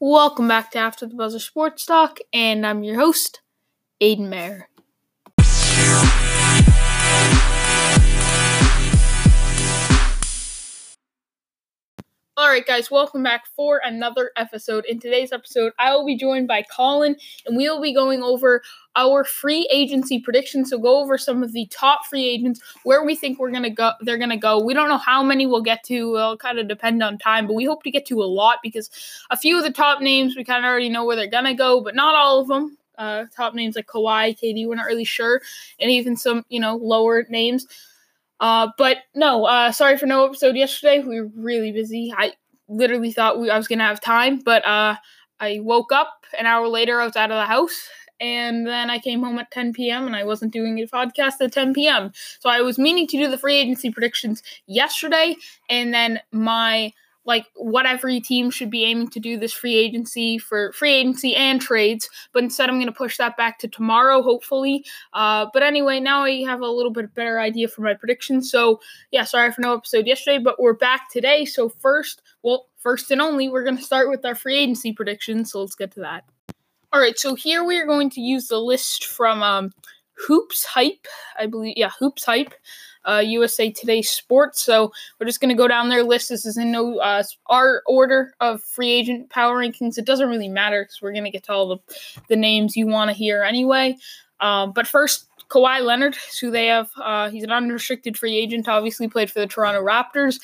Welcome back to After the Buzzer Sports Talk, and I'm your host, Aiden Mayer. All right, guys, welcome back for another episode. In today's episode, I will be joined by Colin, and we will be going over our free agency predictions. So, go over some of the top free agents, where we think we're gonna go. They're gonna go. We don't know how many we'll get to. It'll kind of depend on time, but we hope to get to a lot because a few of the top names we kind of already know where they're gonna go, but not all of them. Uh, top names like Kawhi, KD, we're not really sure, and even some you know lower names. Uh, but no, uh, sorry for no episode yesterday. We were really busy. I literally thought we, I was gonna have time, but uh, I woke up an hour later. I was out of the house, and then I came home at 10 p.m. and I wasn't doing a podcast at 10 p.m. So I was meaning to do the free agency predictions yesterday, and then my like what every team should be aiming to do this free agency for free agency and trades. But instead, I'm going to push that back to tomorrow, hopefully. Uh, but anyway, now I have a little bit better idea for my predictions. So yeah, sorry for no episode yesterday, but we're back today. So first, well, first and only, we're going to start with our free agency predictions. So let's get to that. All right, so here we are going to use the list from um, Hoops Hype, I believe. Yeah, Hoops Hype uh, USA Today Sports. So we're just going to go down their list. This is in no uh, our order of free agent power rankings. It doesn't really matter because we're going to get to all the, the names you want to hear anyway. Um, but first, Kawhi Leonard, who they have, uh, he's an unrestricted free agent, obviously played for the Toronto Raptors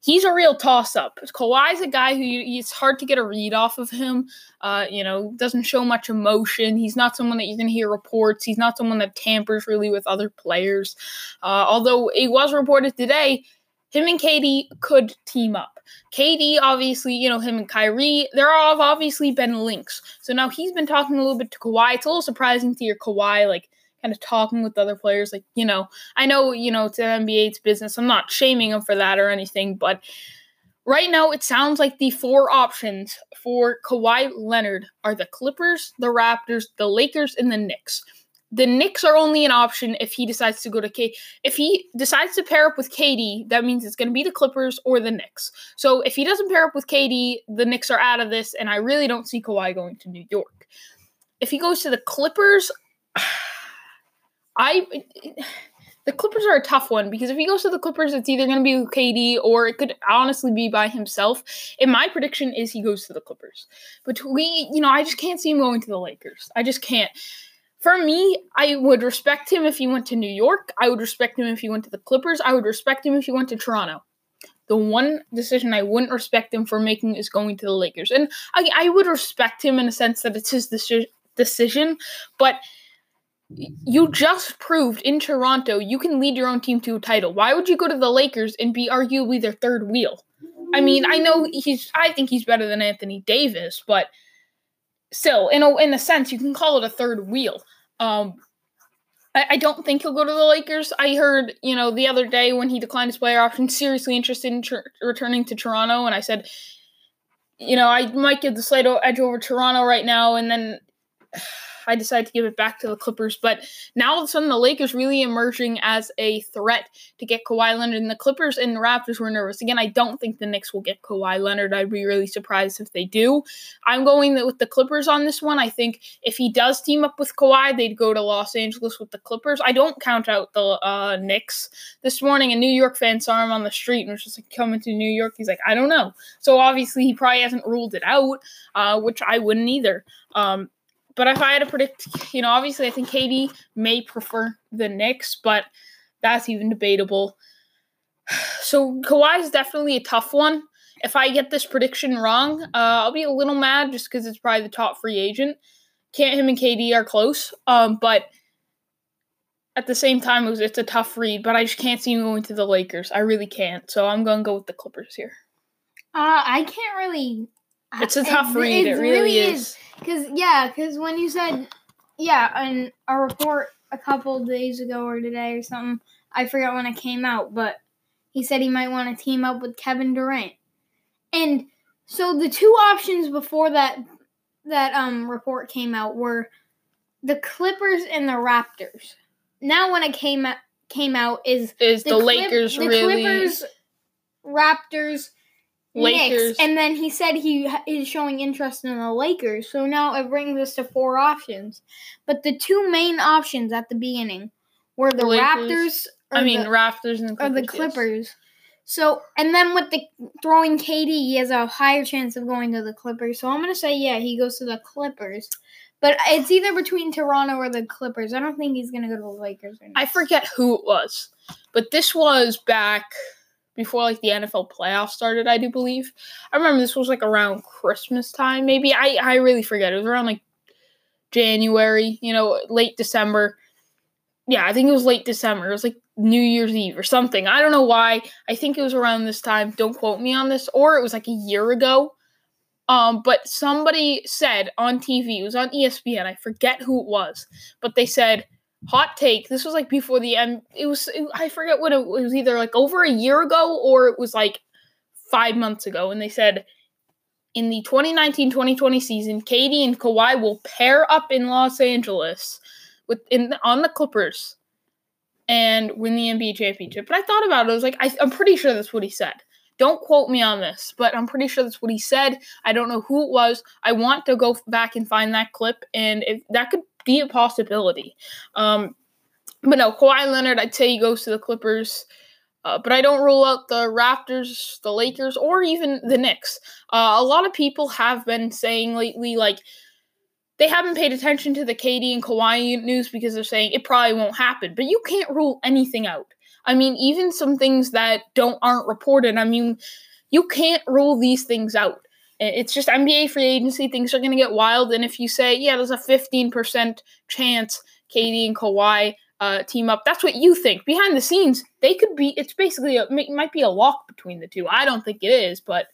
he's a real toss up. Kawhi's a guy who it's hard to get a read off of him. Uh, you know, doesn't show much emotion. He's not someone that you're going to hear reports. He's not someone that tampers really with other players. Uh, although it was reported today, him and KD could team up. KD, obviously, you know, him and Kyrie, there have obviously been links. So now he's been talking a little bit to Kawhi. It's a little surprising to hear Kawhi, like, kind of talking with other players. Like, you know, I know, you know, it's an NBA's business. I'm not shaming him for that or anything, but right now it sounds like the four options for Kawhi Leonard are the Clippers, the Raptors, the Lakers, and the Knicks. The Knicks are only an option if he decides to go to K. If he decides to pair up with KD, that means it's going to be the Clippers or the Knicks. So if he doesn't pair up with KD, the Knicks are out of this, and I really don't see Kawhi going to New York. If he goes to the Clippers, I the Clippers are a tough one because if he goes to the Clippers, it's either going to be with KD or it could honestly be by himself. And my prediction is he goes to the Clippers. But we, you know, I just can't see him going to the Lakers. I just can't. For me, I would respect him if he went to New York. I would respect him if he went to the Clippers. I would respect him if he went to Toronto. The one decision I wouldn't respect him for making is going to the Lakers. And I, I would respect him in a sense that it's his decision, but you just proved in Toronto you can lead your own team to a title. Why would you go to the Lakers and be arguably their third wheel? I mean, I know he's I think he's better than Anthony Davis, but still, in a in a sense, you can call it a third wheel. Um I, don't think he'll go to the Lakers. I heard, you know, the other day when he declined his player option, seriously interested in tr- returning to Toronto, and I said, you know, I might give the slight edge over Toronto right now, and then I decided to give it back to the Clippers. But now all of a sudden, the Lakers really emerging as a threat to get Kawhi Leonard, and the Clippers and the Raptors were nervous. Again, I don't think the Knicks will get Kawhi Leonard. I'd be really surprised if they do. I'm going with the Clippers on this one. I think if he does team up with Kawhi, they'd go to Los Angeles with the Clippers. I don't count out the uh, Knicks. This morning, a New York fan saw him on the street and was just like, coming to New York. He's like, I don't know. So obviously, he probably hasn't ruled it out, uh, which I wouldn't either. Um, but if I had to predict, you know, obviously I think KD may prefer the Knicks, but that's even debatable. So Kawhi is definitely a tough one. If I get this prediction wrong, uh, I'll be a little mad just because it's probably the top free agent. Can't him and KD are close, um, but at the same time, it was, it's a tough read. But I just can't see him going to the Lakers. I really can't. So I'm gonna go with the Clippers here. Uh, I can't really. It's a tough it, read. It, it really, really is. is. Cause yeah, cause when you said yeah, in a report a couple days ago or today or something, I forgot when it came out, but he said he might want to team up with Kevin Durant. And so the two options before that that um report came out were the Clippers and the Raptors. Now when it came out came out is is the, the Clip, Lakers the really Clippers, Raptors, Lakers. Knicks, and then he said he is showing interest in the Lakers. So now it brings us to four options. But the two main options at the beginning were the Lakers, Raptors. Or I mean, the, Raptors and the or Clippers. the yes. Clippers. So and then with the throwing KD, he has a higher chance of going to the Clippers. So I'm gonna say yeah, he goes to the Clippers. But it's either between Toronto or the Clippers. I don't think he's gonna go to the Lakers. Or I forget who it was, but this was back before like the NFL playoffs started, I do believe. I remember this was like around Christmas time, maybe. I I really forget. It was around like January, you know, late December. Yeah, I think it was late December. It was like New Year's Eve or something. I don't know why. I think it was around this time. Don't quote me on this. Or it was like a year ago. Um, but somebody said on TV, it was on ESPN. I forget who it was, but they said hot take. This was like before the end. It was it- I forget what it, it was either like over a year ago or it was like five months ago, and they said in the 2019-2020 season, KD and Kawhi will pair up in Los Angeles with in on the Clippers and win the NBA championship. But I thought about it. I was like, I, I'm pretty sure that's what he said. Don't quote me on this, but I'm pretty sure that's what he said. I don't know who it was. I want to go back and find that clip, and if that could be a possibility. Um, but no, Kawhi Leonard, I'd say he goes to the Clippers. Uh, but I don't rule out the Raptors, the Lakers, or even the Knicks. Uh, a lot of people have been saying lately, like, they haven't paid attention to the KD and Kawhi news because they're saying it probably won't happen. But you can't rule anything out. I mean, even some things that don't aren't reported. I mean, you can't rule these things out. It's just NBA free agency. Things are going to get wild. And if you say, yeah, there's a 15% chance KD and Kawhi uh, team up, that's what you think. Behind the scenes, they could be, it's basically, a, it might be a lock between the two. I don't think it is, but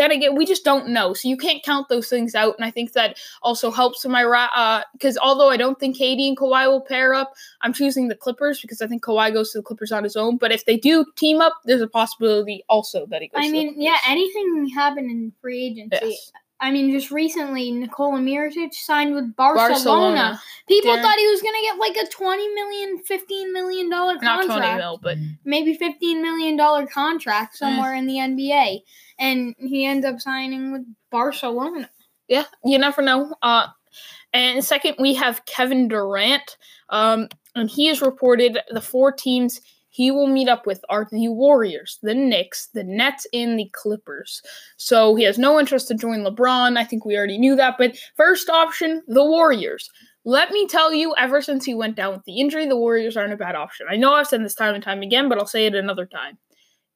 then again, we just don't know. So you can't count those things out. And I think that also helps in my ra- uh, because although I don't think KD and Kawhi will pair up, I'm choosing the Clippers because I think Kawhi goes to the Clippers on his own. But if they do team up, there's a possibility also that he goes. I to mean, the yeah, anything can happen in free agency. Yes. I mean, just recently, Nikola Mirotic signed with Barcelona. Barcelona, People Darren- thought he was going to get like a twenty million, fifteen million dollar not contract, twenty mil, but mm. maybe fifteen million dollar contract eh. somewhere in the NBA, and he ends up signing with Barcelona. yeah, you never know. Uh, and second, we have Kevin Durant. Um, and he has reported the four teams he will meet up with are the Warriors, the Knicks, the Nets, and the Clippers. So he has no interest to join LeBron. I think we already knew that. But first option, the Warriors. Let me tell you, ever since he went down with the injury, the Warriors aren't a bad option. I know I've said this time and time again, but I'll say it another time.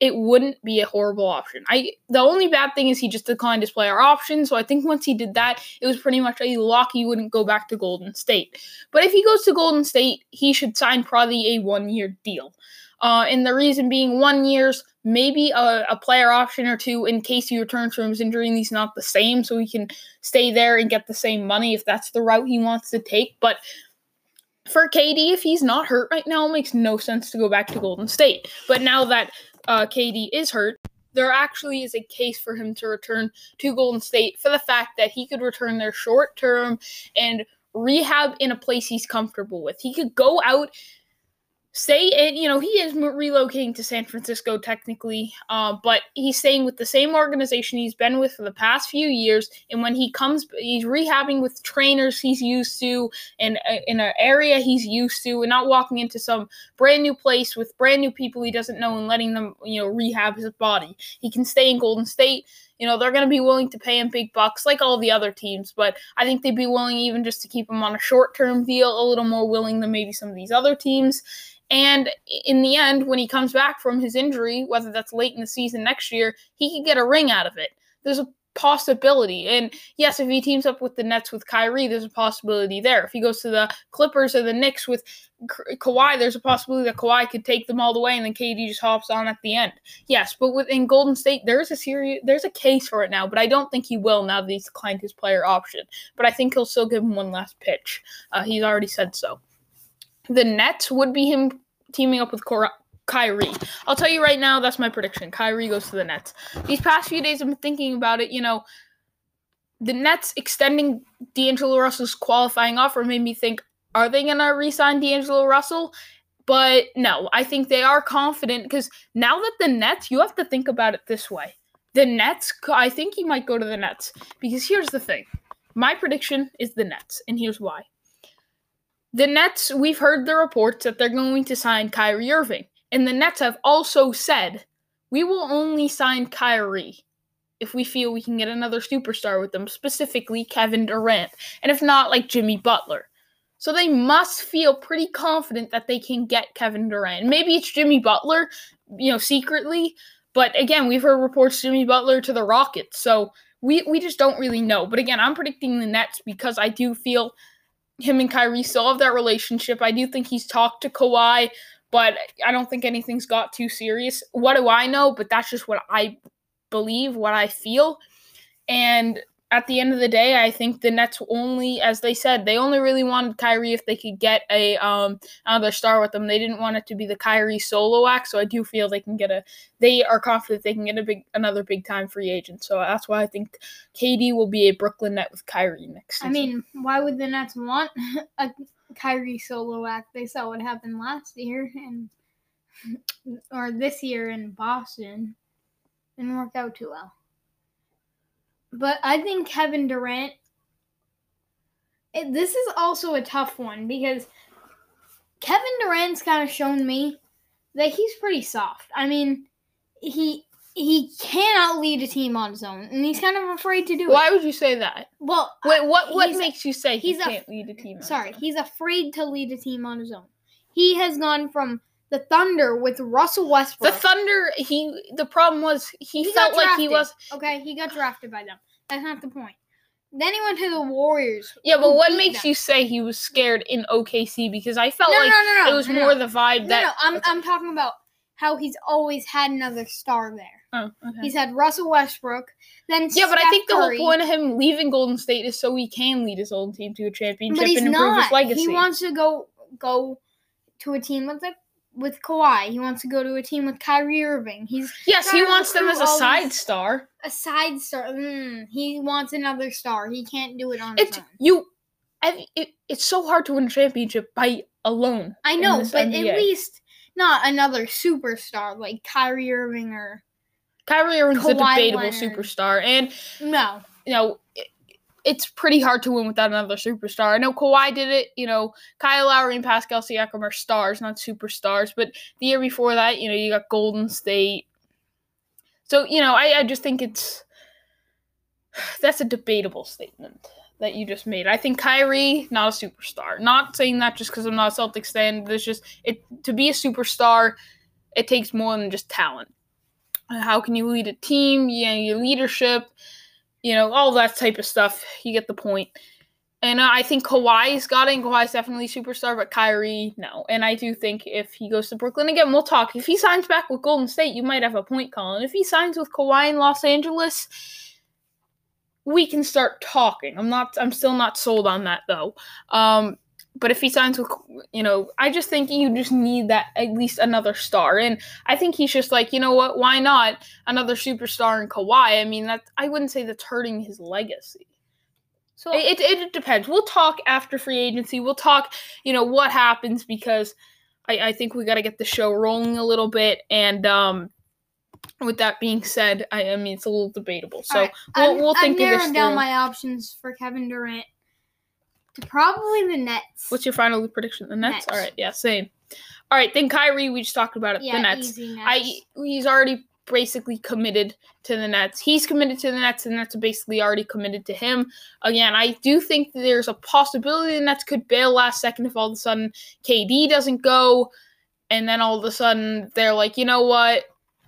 It wouldn't be a horrible option. I the only bad thing is he just declined his player option. So I think once he did that, it was pretty much a lock he wouldn't go back to Golden State. But if he goes to Golden State, he should sign probably a one year deal. Uh, and the reason being one year's maybe a, a player option or two in case he returns from his injury and he's not the same, so he can stay there and get the same money if that's the route he wants to take. But for KD, if he's not hurt right now, it makes no sense to go back to Golden State. But now that uh, KD is hurt, there actually is a case for him to return to Golden State for the fact that he could return there short term and rehab in a place he's comfortable with. He could go out stay in you know he is relocating to san francisco technically uh, but he's staying with the same organization he's been with for the past few years and when he comes he's rehabbing with trainers he's used to and in an area he's used to and not walking into some brand new place with brand new people he doesn't know and letting them you know rehab his body. He can stay in golden state. You know they're going to be willing to pay him big bucks like all the other teams but i think they'd be willing even just to keep him on a short-term deal a little more willing than maybe some of these other teams and in the end, when he comes back from his injury, whether that's late in the season next year, he could get a ring out of it. There's a possibility. And yes, if he teams up with the Nets with Kyrie, there's a possibility there. If he goes to the Clippers or the Knicks with Ka- Kawhi, there's a possibility that Kawhi could take them all the way and then KD just hops on at the end. Yes, but within Golden State, there's a serious there's a case for it now, but I don't think he will now that he's declined his player option. But I think he'll still give him one last pitch. Uh, he's already said so. The Nets would be him teaming up with Cor- Kyrie. I'll tell you right now, that's my prediction. Kyrie goes to the Nets. These past few days, I've been thinking about it. You know, the Nets extending D'Angelo Russell's qualifying offer made me think, are they going to re sign D'Angelo Russell? But no, I think they are confident because now that the Nets, you have to think about it this way. The Nets, I think he might go to the Nets because here's the thing. My prediction is the Nets, and here's why. The Nets, we've heard the reports that they're going to sign Kyrie Irving, and the Nets have also said we will only sign Kyrie if we feel we can get another superstar with them, specifically Kevin Durant, and if not, like Jimmy Butler. So they must feel pretty confident that they can get Kevin Durant. Maybe it's Jimmy Butler, you know, secretly, but again, we've heard reports Jimmy Butler to the Rockets. So we we just don't really know. But again, I'm predicting the Nets because I do feel him and Kyrie still have that relationship. I do think he's talked to Kawhi, but I don't think anything's got too serious. What do I know? But that's just what I believe, what I feel. And at the end of the day, I think the Nets only, as they said, they only really wanted Kyrie if they could get a um another star with them. They didn't want it to be the Kyrie solo act. So I do feel they can get a. They are confident they can get a big another big time free agent. So that's why I think KD will be a Brooklyn Net with Kyrie next. Season. I mean, why would the Nets want a Kyrie solo act? They saw what happened last year and or this year in Boston. Didn't work out too well. But I think Kevin Durant. It, this is also a tough one because Kevin Durant's kind of shown me that he's pretty soft. I mean, he he cannot lead a team on his own, and he's kind of afraid to do why it. Why would you say that? Well, Wait, what what makes you say he he's a- can't lead a team? on his sorry, he's afraid to lead a team on his own. He has gone from the Thunder with Russell Westbrook. The Thunder, he the problem was he, He felt like he was okay, he got drafted by them. That's not the point. Then he went to the Warriors. Yeah, but what makes them. you say he was scared in OKC? Because I felt No, like no, no, it was more the vibe No, that. no, I'm I'm talking about how he's always had another star there. Oh, okay. He's had Russell Westbrook, then Yeah, but I Steph think the whole point of him leaving Golden State is so he can lead his old team to a championship and improve not. his legacy. He wants to go go to a team with like with Kawhi. He wants to go to a team with Kyrie Irving. He's yes, he wants them as a side star. a side star. Mm, he wants another star. He can't do it on his It's own. you. It, it's so hard to win a championship by alone. I know, but NBA. at least not another superstar like Kyrie Irving or Kyrie Irving's a debatable Leonard. superstar, and no. you know, it's pretty hard to win without another superstar. I know Kawhi did it. You know, Kyle Lowry and Pascal Siakam are stars, not superstars. But the year before that, you know, you got Golden State. So you know, I, I just think it's that's a debatable statement that you just made. I think Kyrie not a superstar. Not saying that just because I'm not a Celtics fan. There's just it to be a superstar. It takes more than just talent. How can you lead a team? Yeah, your leadership you know, all that type of stuff. You get the point. And uh, I think Kawhi's got it, Kawhi's definitely superstar, but Kyrie, no. And I do think if he goes to Brooklyn again, we'll talk. If he signs back with Golden State, you might have a point, Colin. If he signs with Kawhi in Los Angeles, we can start talking. I'm not. I'm still not sold on that though. Um, but if he signs with, you know, I just think you just need that at least another star. And I think he's just like, you know what? Why not another superstar in Kawhi? I mean, that I wouldn't say that's hurting his legacy. So It, it, it depends. We'll talk after free agency. We'll talk, you know, what happens because I, I think we got to get the show rolling a little bit. And um, with that being said, I, I mean, it's a little debatable. So Alright, we'll, we'll think narrowed this down my options for Kevin Durant probably the Nets. What's your final prediction? The Nets? Nets. All right. Yeah, same. All right. Then Kyrie, we just talked about it. yeah, the Nets. easy Nets. I he's already basically committed to the Nets. He's committed to the Nets, and the Nets are basically already committed to him. Again, I do think that there's a possibility the Nets could bail last second if all of a sudden KD doesn't go, and then all of a sudden they're like, you know what,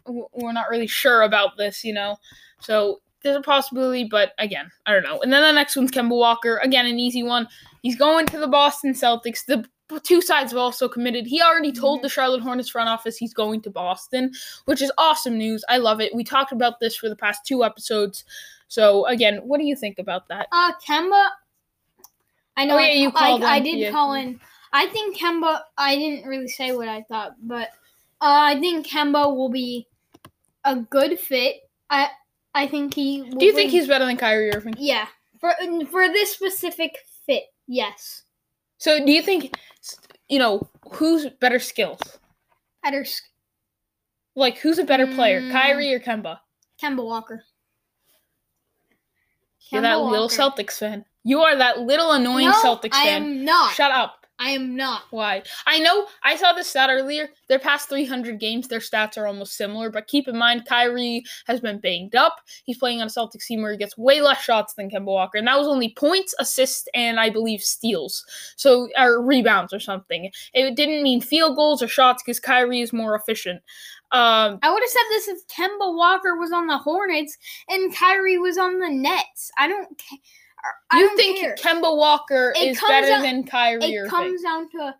we're not really sure about this, you know. So there's a possibility, but again, I don't know. And then the next one's Kemba Walker. Again, an easy one. He's going to the Boston Celtics. The two sides have also committed. He already told Mhm. the Charlotte Hornets front office he's going to Boston, which is awesome news. I love it. We talked about this for the past two episodes. So again, what do you think about that? Uh, Kemba. I know. Oh, yeah, I, you I- called I, in, did yeah. call in. I think Kemba. I didn't really say what I thought, but uh, I think Kemba will be a good fit. I I think he. Do you think he's better than Kyrie Irving? Yeah, for for this specific fit, yes. So do you think, you know, who's better skills? Better. s- Like who's a better player, Mm. Kyrie or Kemba? Kemba Walker. You're that Kemba little Celtics fan. You are that little annoying no, Celtics I fan. am not. Shut up. I am not. Why? I know I saw this stat earlier. Their past 300 games, their stats are almost similar, but keep in mind Kyrie has been banged up. He's playing on a Celtics team where he gets way less shots than Kemba Walker, and that was only points, assists, and I believe steals. So, or rebounds or something. It didn't mean field goals or shots because Kyrie is more efficient. Um, I would have said this if Kemba Walker was on the Hornets and Kyrie was on the Nets. I don't care. I you think care. Kemba Walker It is better down- than Kyrie it comes down to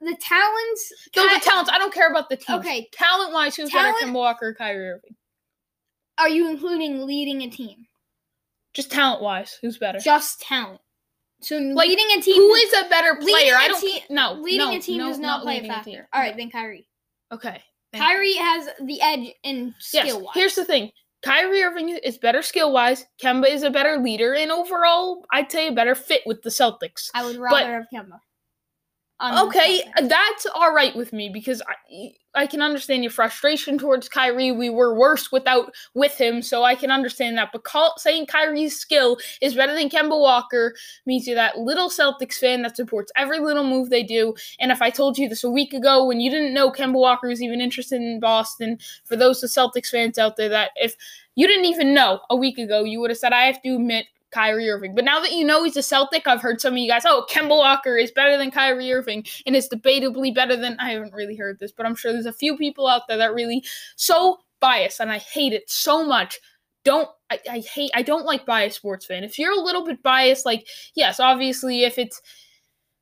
the talents. No, Ky- the talents. I don't care about the teams. Okay. Talent wise, who's Talent- better, Kemba Walker or Kyrie Irving? Are you including leading a team? Just talent wise, who's better? Just talent. So Like, leading a team. Who is a better player? a I don't team- no. leading no, a team no, does not play a factor. All right, then Kyrie. Okay. Kyrie has the edge in Yes. skill wise. Here's the thing. Kyrie Irving is better skill wise. Kemba is a better leader, and overall, I'd say a better fit with the Celtics. I would rather have Kemba. The Okay, that's all right with me because I I can understand your frustration towards Kyrie. We were worse without with him, so I can understand that. But call, saying Kyrie's skill is better than Kemba Walker means you're that little Celtics fan that supports every little move they do. And if I told you this a week ago when you didn't know Kemba Walker was even interested in Boston, for those Celtics fans out there, that if you didn't even know a week ago, you would have said, I have to admit, Kyrie Irving. But now that you know he's a Celtic, I've heard some of you guys, oh, Kemba Walker is better than Kyrie Irving and is debatably better than. I haven't really heard this, but I'm sure there's a few people out there that really so biased, and I hate it so much. Don't I, I hate I don't like biased sports fan. If you're a little bit biased, like yes, obviously if it's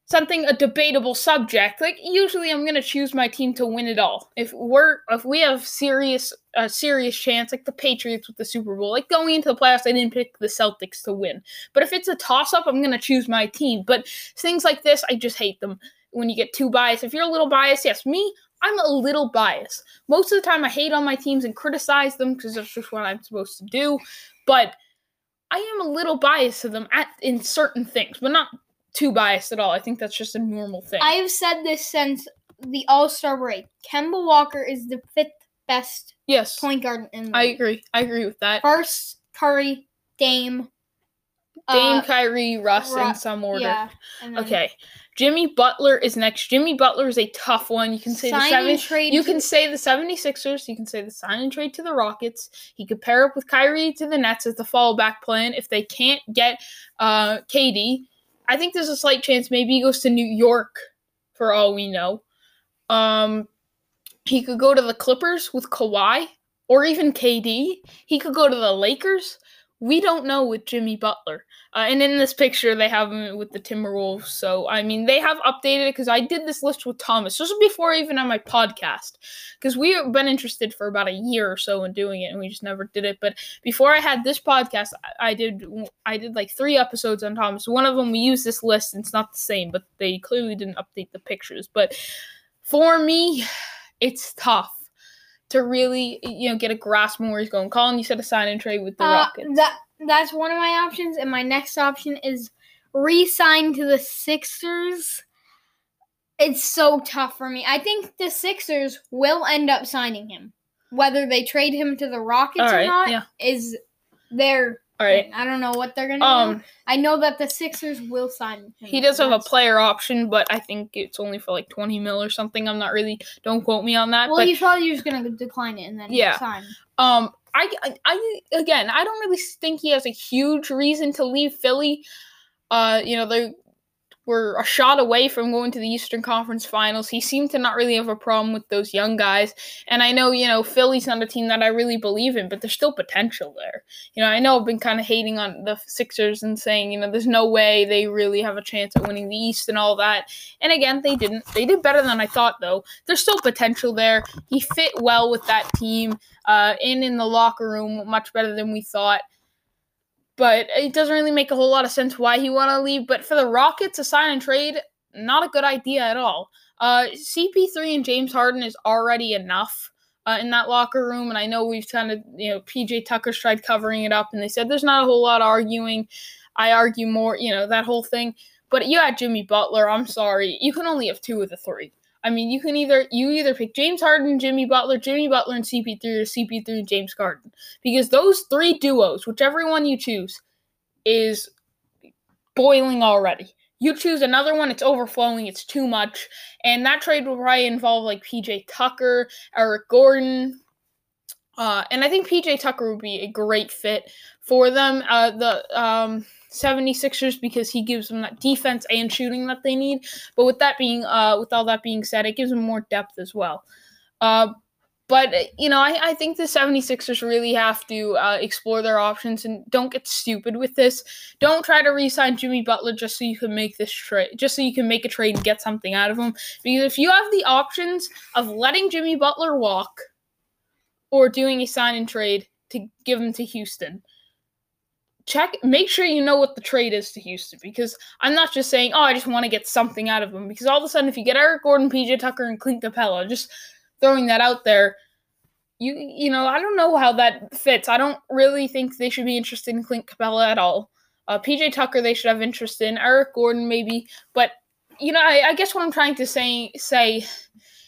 something a debatable subject, like usually I'm gonna choose my team to win it all. If we're if we have serious a serious chance, like the Patriots with the Super Bowl, like going into the playoffs, I didn't pick the Celtics to win. But if it's a toss up, I'm gonna choose my team. But things like this, I just hate them when you get too biased. If you're a little biased, yes, me, I'm a little biased. Most of the time, I hate on my teams and criticize them because that's just what I'm supposed to do. But I am a little biased to them at in certain things, but not too biased at all. I think that's just a normal thing. I have said this since the All Star break. Kemba Walker is the fifth best yes, point guard in the I league. agree. I agree with that. First, Curry, Dame. Dame, uh, Kyrie, Russ, Ru- in some order. Yeah. Okay. Jimmy Butler is next. Jimmy Butler is a tough one. You can say the seven. trade You can say the 76ers. You can say the sign and trade to the Rockets. He could pair up with Kyrie to the Nets as the fallback plan. If they can't get uh, KD, I think there's a slight chance maybe he goes to New York for all we know. Um, he could go to the Clippers with Kawhi or even KD. He could go to the Lakers. We don't know with Jimmy Butler. Uh, and in this picture, they have him with the Timberwolves. So, I mean, they have updated it because I did this list with Thomas. This was before even on my podcast because we've been interested for about a year or so in doing it, and we just never did it. But before I had this podcast, I, I did I did like three episodes on Thomas. One of them we used this list, and it's not the same, but they clearly didn't update the pictures. But for me, it's tough to really you know get a grasp on where he's going. Colin, you said a sign and trade with the Uh, Rockets. that that's one of my options, and my next option is re-sign to the Sixers. It's so tough for me. I think the Sixers will end up signing him. Whether they trade him to the Rockets All or not yeah. is their. All right. I don't know what they're gonna do. Um, I know that the Sixers will sign him. he does have a player option, but I think it's only for like twenty mil or something. I'm not really. Don't quote me on that. Well, but he's probably just gonna decline it and then Yeah. sign. Um, I, I, I, again, I don't really think he has a huge reason to leave Philly. Uh, you know, they were a shot away from going to the Eastern Conference Finals. He seemed to not really have a problem with those young guys. And I know, you know, Philly's not a team that I really believe in, but there's still potential there. You know, I know I've been kind of hating on the Sixers and saying, you know, there's no way they really have a chance at winning the East and all that. And again, they didn't. They did better than I thought, though. There's still potential there. He fit well with that team uh, in in the locker room much better than we thought. But it doesn't really make a whole lot of sense why he want to leave. But for the Rockets, a sign and trade, not a good idea at all. Uh, CP3 and James Harden is already enough uh, in that locker room, and I know we've kind of you know PJ Tucker's tried covering it up, and they said there's not a whole lot of arguing. I argue more, you know, that whole thing. But you had Jimmy Butler. I'm sorry, you can only have two of the three. I mean, you can either you either pick James Harden, Jimmy Butler, Jimmy Butler, and CP3, or CP3 and James Harden, because those three duos, whichever one you choose, is boiling already. You choose another one, it's overflowing, it's too much, and that trade will probably involve like PJ Tucker, Eric Gordon, uh, and I think PJ Tucker would be a great fit for them. Uh, the um, 76ers because he gives them that defense and shooting that they need. But with that being uh, with all that being said, it gives them more depth as well. Uh, but you know, I, I think the 76ers really have to uh, explore their options and don't get stupid with this. Don't try to re-sign Jimmy Butler just so you can make this trade, just so you can make a trade and get something out of him. Because if you have the options of letting Jimmy Butler walk or doing a sign and trade to give him to Houston, check make sure you know what the trade is to Houston because I'm not just saying, oh, I just want to get something out of him. Because all of a sudden, if you get Eric Gordon, PJ Tucker, and Clint Capela, just throwing that out there, you you know, I don't know how that fits. I don't really think they should be interested in Clint Capela at all. Uh, PJ Tucker, they should have interest in. Eric Gordon, maybe, but you know, I, I guess what I'm trying to say say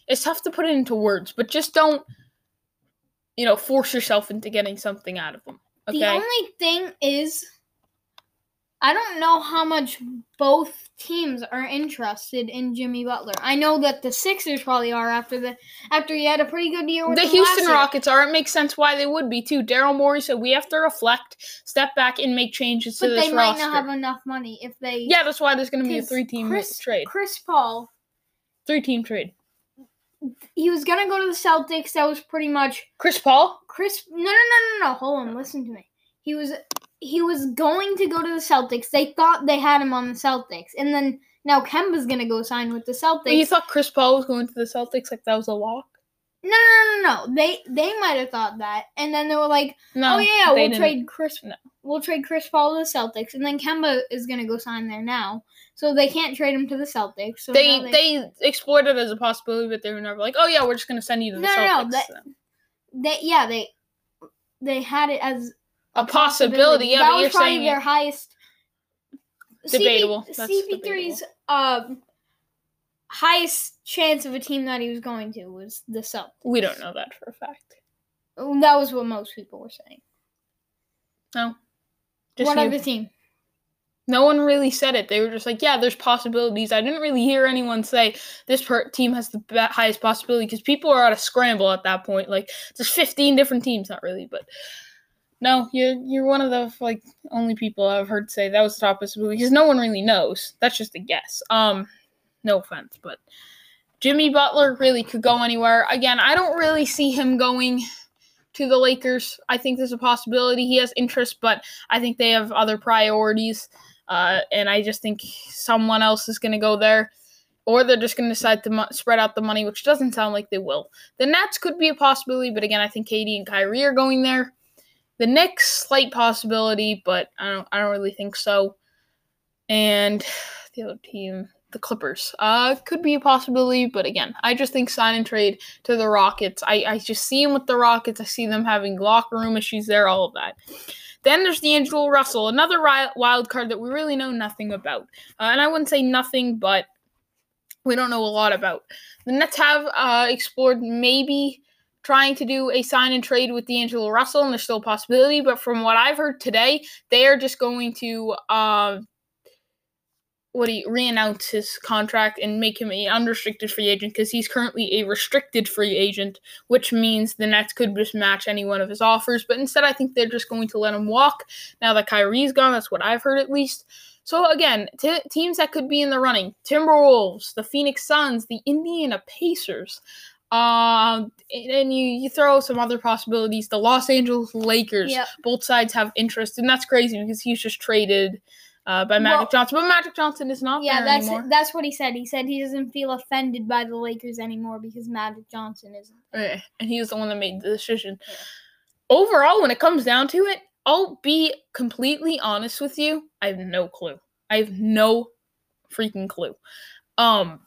it's tough to put it into words, but just don't you know force yourself into getting something out of them. Okay. The only thing is, I don't know how much both teams are interested in Jimmy Butler. I know that the Sixers probably are after the after he had a pretty good year with the Houston. Rockets are. It makes sense why they would be too. Daryl Morey said we have to reflect, step back, and make changes But to this roster. But they might not have enough money if they. yeah, that's why there's going to be a three-team Chris, trade. Chris Paul, Three-team trade. He was gonna go to the Celtics. That was pretty much Chris Paul. Chris. No, no, no, no, no. Hold on, listen to me. He was he was going to go to the Celtics. They thought they had him on the Celtics, and then now Kemba's gonna go sign with the Celtics. You thought Chris Paul was going to the Celtics like that was a lock? No, no, no, no, no. They they might have thought that, and then they were like, No. "Oh yeah, we'll didn't. trade Chris. No. We'll trade Chris Paul to the Celtics, and then Kemba is gonna go sign there now, so they can't trade him to the Celtics. So They, now they explored it as a possibility, but they were never like, oh yeah, we're just going to send you to the No, Celtics. no, that- they yeah they they had it as a possibility, yeah, that but was probably their highest. Debatable. CP3's um highest chance of a team that he was going to was the Celtics. we don't know that for a fact. That was what most people were saying. No. Just what you. other team? No one really said it. They were just like, yeah, there's possibilities. I didn't really hear anyone say this per- team has the highest possibility because people are at a scramble at that point. Like, there's 15 different teams, not really, but no, you're you're one of the like only people I've heard say that was the top possibility because no one really knows. That's just a guess. Um, no offense, but Jimmy Butler really could go anywhere. Again, I don't really see him going to the Lakers. I think there's a possibility he has interest, but I think they have other priorities. Uh, and I just think someone else is going to go there, or they're just going to decide to mo- spread out the money, which doesn't sound like they will. The Nets could be a possibility, but again, I think KD and Kyrie are going there. The Knicks, slight possibility, but I don't, I don't really think so. And the other team, the Clippers, uh, could be a possibility, but again, I just think sign and trade to the Rockets. I, I just see them with the Rockets. I see them having locker room issues there, all of that. Then there's D'Angelo Russell, another wild card that we really know nothing about. Uh, and I wouldn't say nothing, but we don't know a lot about. The Nets have uh, explored maybe trying to do a sign and trade with D'Angelo Russell, and there's still a possibility. But from what I've heard today, they are just going to uh, what he re-announce his contract and make him a unrestricted free agent because he's currently a restricted free agent, which means the Nets could just match any one of his offers. But instead, I think they're just going to let him walk now that Kyrie's gone. That's what I've heard at least. So again, t- teams that could be in the running: Timberwolves, the Phoenix Suns, the Indiana Pacers. Um, and then you you throw some other possibilities. The Los Angeles Lakers. Yep. Both sides have interest, and that's crazy because he's just traded uh, by Magic Well- Johnson. But Magic Johnson is not Yeah, there that's anymore. that's what he said. He said he doesn't feel offended by the Lakers anymore because Magic Johnson isn't. Eh, and he was the one that made the decision. Overall, when it comes down to it, I'll be completely honest with you. I have no clue. I have no freaking clue. Um,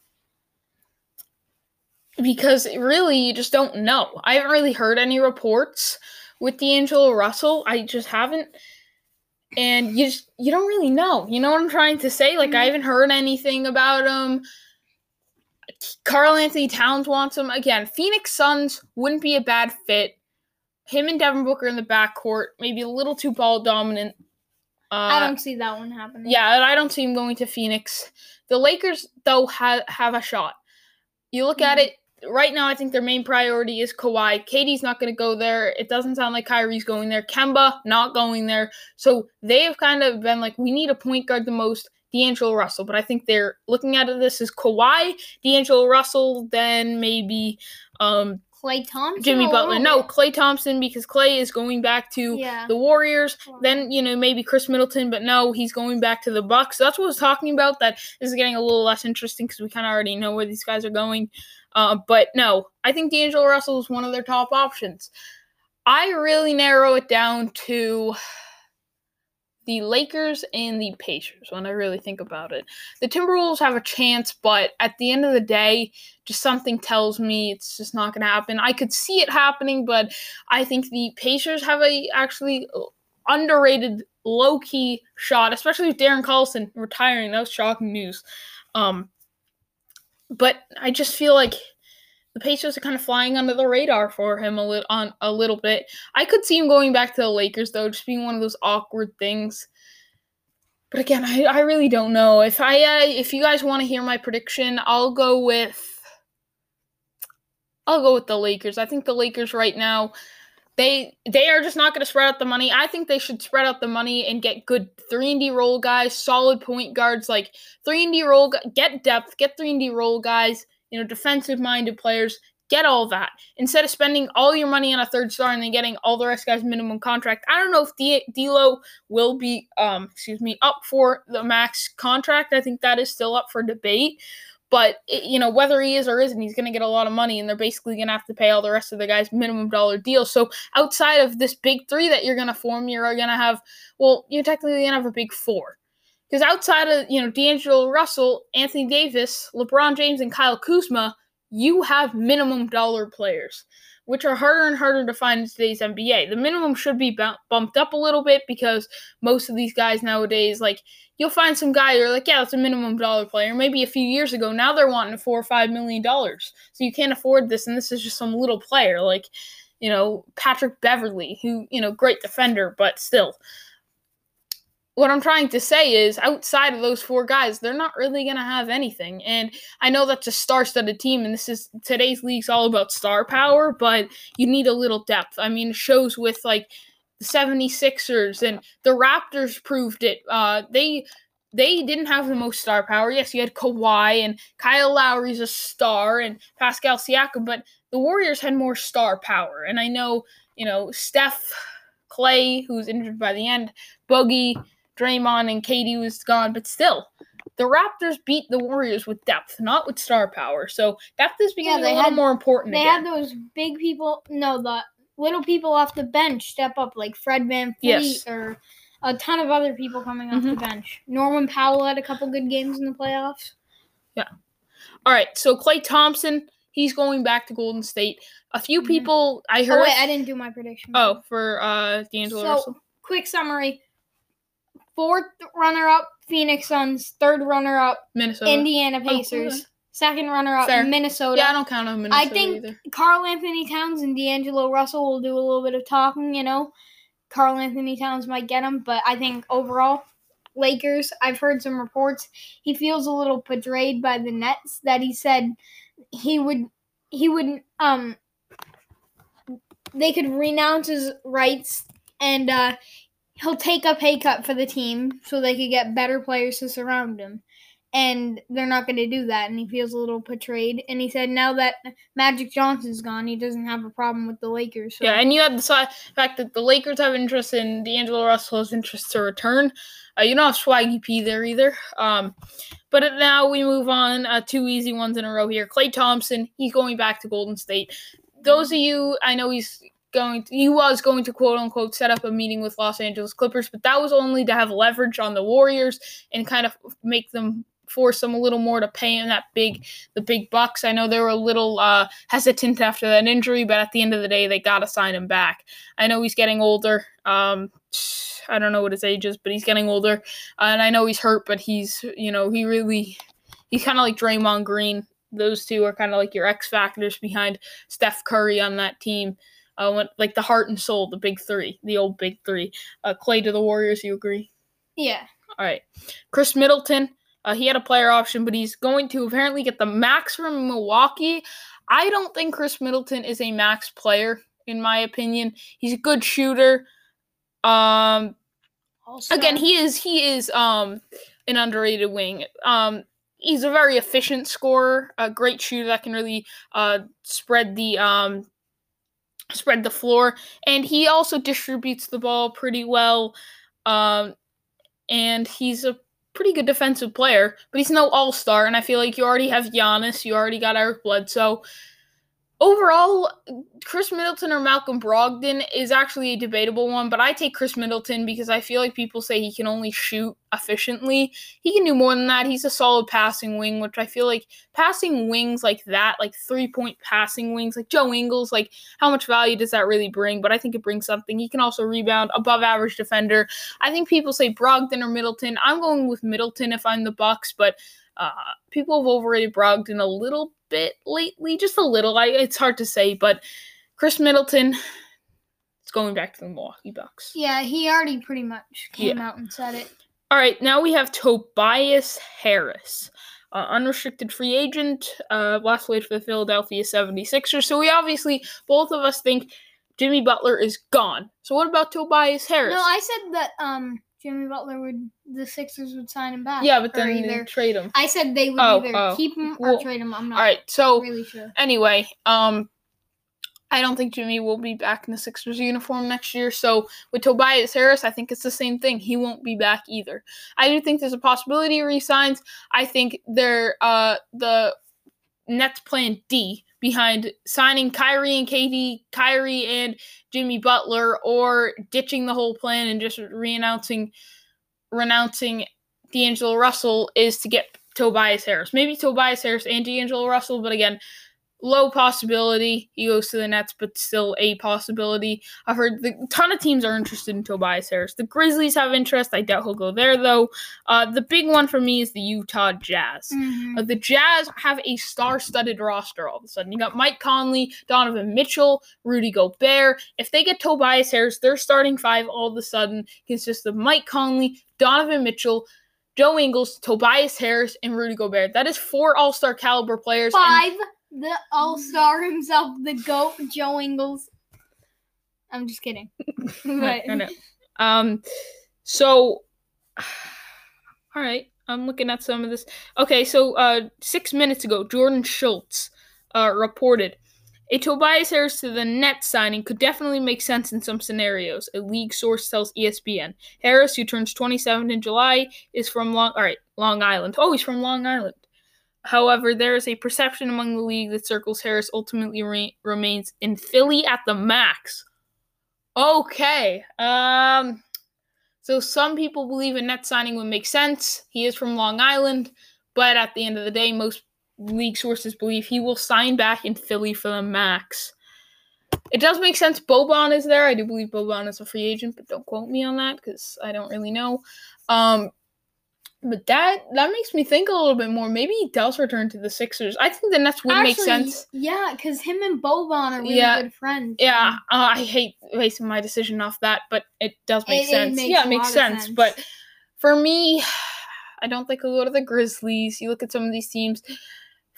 because really, you just don't know. I haven't really heard any reports with D'Angelo Russell. I just haven't. And you just you don't really know. You know what I'm trying to say? Like I Mhm. haven't heard anything about him. Karl-Anthony Towns wants him again. Phoenix Suns wouldn't be a bad fit. Him and Devin Booker in the backcourt, maybe a little too ball dominant. Uh, I don't see that one happening. yeah, and I don't see him going to Phoenix. The Lakers, though, have have a shot. You look at Mhm. it right now. I think their main priority is Kawhi. KD's not going to go there. It doesn't sound like Kyrie's going there. Kemba not going there. So they have kind of been like, we need a point guard the most. D'Angelo Russell, but I think they're looking at it, this as Kawhi, D'Angelo Russell, then maybe um, Klay Thompson. Jimmy Butler. No. Klay Thompson because Klay is going back to Yeah. the Warriors. Then you know maybe Khris Middleton, but no, he's going back to the Bucks. So that's what I was talking about. That this is getting a little less interesting because we kind of already know where these guys are going. Uh, but no, I think D'Angelo Russell is one of their top options. I really narrow it down to the Lakers and the Pacers when I really think about it. The Timberwolves have a chance, but at the end of the day, just something tells me it's just not going to happen. I could see it happening, but I think the Pacers have a actually underrated low key shot, especially with Darren Collison retiring. That was shocking news. Um, but I just feel like the Pacers are kind of flying under the radar for him a little on a little bit. I could see him going back to the Lakers though, just being one of those awkward things. But again, I, I really don't know. If I uh, if you guys want to hear my prediction, I'll go with I'll go with the Lakers. I think the Lakers right now they they are just not going to spread out the money. I think they should spread out the money and get good 3 and D role guys, solid point guards like 3 and D role get depth, get 3 and D role guys, you know, defensive minded players, get all that. Instead of spending all your money on a third star and then getting all the rest guys minimum contract. I don't know if D- D'Lo will be um excuse me up for the max contract. I think that is still up for debate. But it, you know whether he is or isn't, he's going to get a lot of money, and they're basically going to have to pay all the rest of the guys minimum dollar deals. So outside of this big three that you're going to form, you're going to have well, you're technically going to have a big four. Because outside of you know D'Angelo Russell, Anthony Davis, LeBron James, and Kyle Kuzma, you have minimum dollar players, which are harder and harder to find in today's NBA. The minimum should be bu- bumped up a little bit because most of these guys nowadays, like you'll find some guy you're like, yeah, that's a minimum dollar player. Maybe a few years ago, now they're wanting four or five million dollars, so you can't afford this, and this is just some little player like. You know, Patrick Beverley, who, you know, great defender, but still what I'm trying to say is outside of those four guys, they're not really going to have anything. And I know that's a star studded team, and this is today's league's all about star power, but you need a little depth. I mean, shows with like the 76ers and the Raptors proved it. Uh, they. They didn't have the most star power. Yes, you had Kawhi and Kyle Lowry's a star and Pascal Siakam, but the Warriors had more star power. And I know, you know, Steph, Klay, who's injured by the end, Boogie, Draymond and KD was gone, but still, the Raptors beat the Warriors with depth, not with star power. So depth is becoming they a little had- more important. They again. had those big people. No, the little people off the bench step up, like Fred VanVleet Yes. or a ton of other people coming off the Mhm. bench. Norman Powell had a couple good games in the playoffs. Yeah. All right, so Klay Thompson, he's going back to Golden State. A few Mhm. people I heard. Oh wait, I didn't do my prediction. oh, for uh, D'Angelo So, Russell. quick summary: fourth runner-up Phoenix Suns, third runner-up Minnesota. Indiana Oh, okay. Pacers, second runner-up Fair. Minnesota. yeah, I don't count on Minnesota I think. Karl-Anthony Towns and D'Angelo Russell will do a little bit of talking, you know. Karl-Anthony Towns might get him, but I think overall, Lakers, I've heard some reports, he feels a little betrayed by the Nets that he said he would he would um they could renounce his rights and uh he'll take a pay cut for the team so they could get better players to surround him. And they're not going to do that, and he feels a little betrayed. And he said now that Magic Johnson's gone, he doesn't have a problem with the Lakers. So. Yeah, and you have the fact that the Lakers have interest in D'Angelo Russell's interest to return. Uh, you don't have Swaggy P there either. Um, but now we move on. Uh, two easy ones in a row here. Klay Thompson, he's going back to Golden State. Those of you, I know he's going. To, he was going to quote unquote set up a meeting with Los Angeles Clippers, but that was only to have leverage on the Warriors and kind of make them force them a little more to pay him that big the big bucks. I know they were a little uh, hesitant after that injury, but at the end of the day, they got to sign him back. I know he's getting older. Um, I don't know what his age is, but he's getting older, uh, and I know he's hurt, but he's you know he really he's kind of like Draymond Green. those two are kind of like your X factors behind Steph Curry on that team. Uh, when, like the heart and soul, the big three, the old big three. Uh, Klay to the Warriors, you agree? Yeah. All right. Khris Middleton, uh, he had a player option, but he's going to apparently get the max from Milwaukee. I don't think Khris Middleton is a max player, in my opinion. He's a good shooter. Um, Also, again, he is he is um an underrated wing. Um, he's a very efficient scorer, a great shooter that can really uh spread the um spread the floor, and he also distributes the ball pretty well. Um, and he's a pretty good defensive player, but he's no all star. And I feel like you already have Giannis, you already got Eric Bledsoe. Overall, Khris Middleton or Malcolm Brogdon is actually a debatable one, but I take Khris Middleton because I feel like people say he can only shoot efficiently. He can do more than that. He's a solid passing wing, which I feel like passing wings like that, like three point passing wings, like Joe Ingles, like how much value does that really bring? But I think it brings something. He can also rebound, above average defender. I think people say Brogdon or Middleton. I'm going with Middleton if I'm the Bucks, but uh, people have overrated Brogdon a little bit lately, just a little. I, it's hard to say, but Khris Middleton is going back to the Milwaukee Bucks. yeah, he already pretty much came Yeah. out and said it. All right, now we have Tobias Harris, uh, unrestricted free agent, uh, last played for the Philadelphia 76ers. So we obviously, both of us think Jimmy Butler is gone. So what about Tobias Harris? No, I said that um Jimmy Butler would the Sixers would sign him back. yeah, but then they either trade him. I said they would Oh, either oh. keep him Well, or trade him. I'm not All right, so really sure. anyway, um, I don't think Jimmy will be back in the Sixers uniform next year. So with Tobias Harris, I think it's the same thing. He won't be back either. I do think there's a possibility he resigns. I think they're uh the Nets plan D behind signing Kyrie and KD, Kyrie and Jimmy Butler, or ditching the whole plan and just re-announcing renouncing D'Angelo Russell is to get Tobias Harris. Maybe Tobias Harris and D'Angelo Russell, but again, low possibility he goes to the Nets, but still a possibility. I've heard the, ton of teams are interested in Tobias Harris. The Grizzlies have interest. I doubt he'll go there though. Uh, the big one for me is the Utah Jazz. Mhm. Uh, the Jazz have a star-studded roster all of a sudden. You got Mike Conley, Donovan Mitchell, Rudy Gobert. If they get Tobias Harris, their starting five all of a sudden consists of Mike Conley, Donovan Mitchell, Joe Ingles, Tobias Harris, and Rudy Gobert. That is four All-Star caliber players. and- Five, the All Star himself, the goat, Joe Ingles. I'm just kidding. but I know. Um, so, all right, I'm looking at some of this. Okay, so uh, six minutes ago, Jordan Schultz uh, reported a Tobias Harris to the Nets signing could definitely make sense in some scenarios. A league source tells ESPN. Harris, who turns 27 in July, is from Long. All right, Long Island. Oh, he's from Long Island. However, there is a perception among the league that circles Harris ultimately re- remains in Philly at the max. Okay. Um so some people believe a net signing would make sense. He is from Long Island, but at the end of the day, most league sources believe he will sign back in Philly for the max. It does make sense. Boban is there. I do believe Boban is a free agent, but don't quote me on that because I don't really know. Um, but that that makes me think a little bit more. Maybe he does return to the Sixers. I think the Nets would make sense. Yeah, because him and Boban are really Yeah. good friends. Yeah, uh, I hate basing my decision off that, but it does make It- it sense. makes yeah, it makes sense. sense. But for me, I don't think I'll go to the Grizzlies. You look at some of these teams.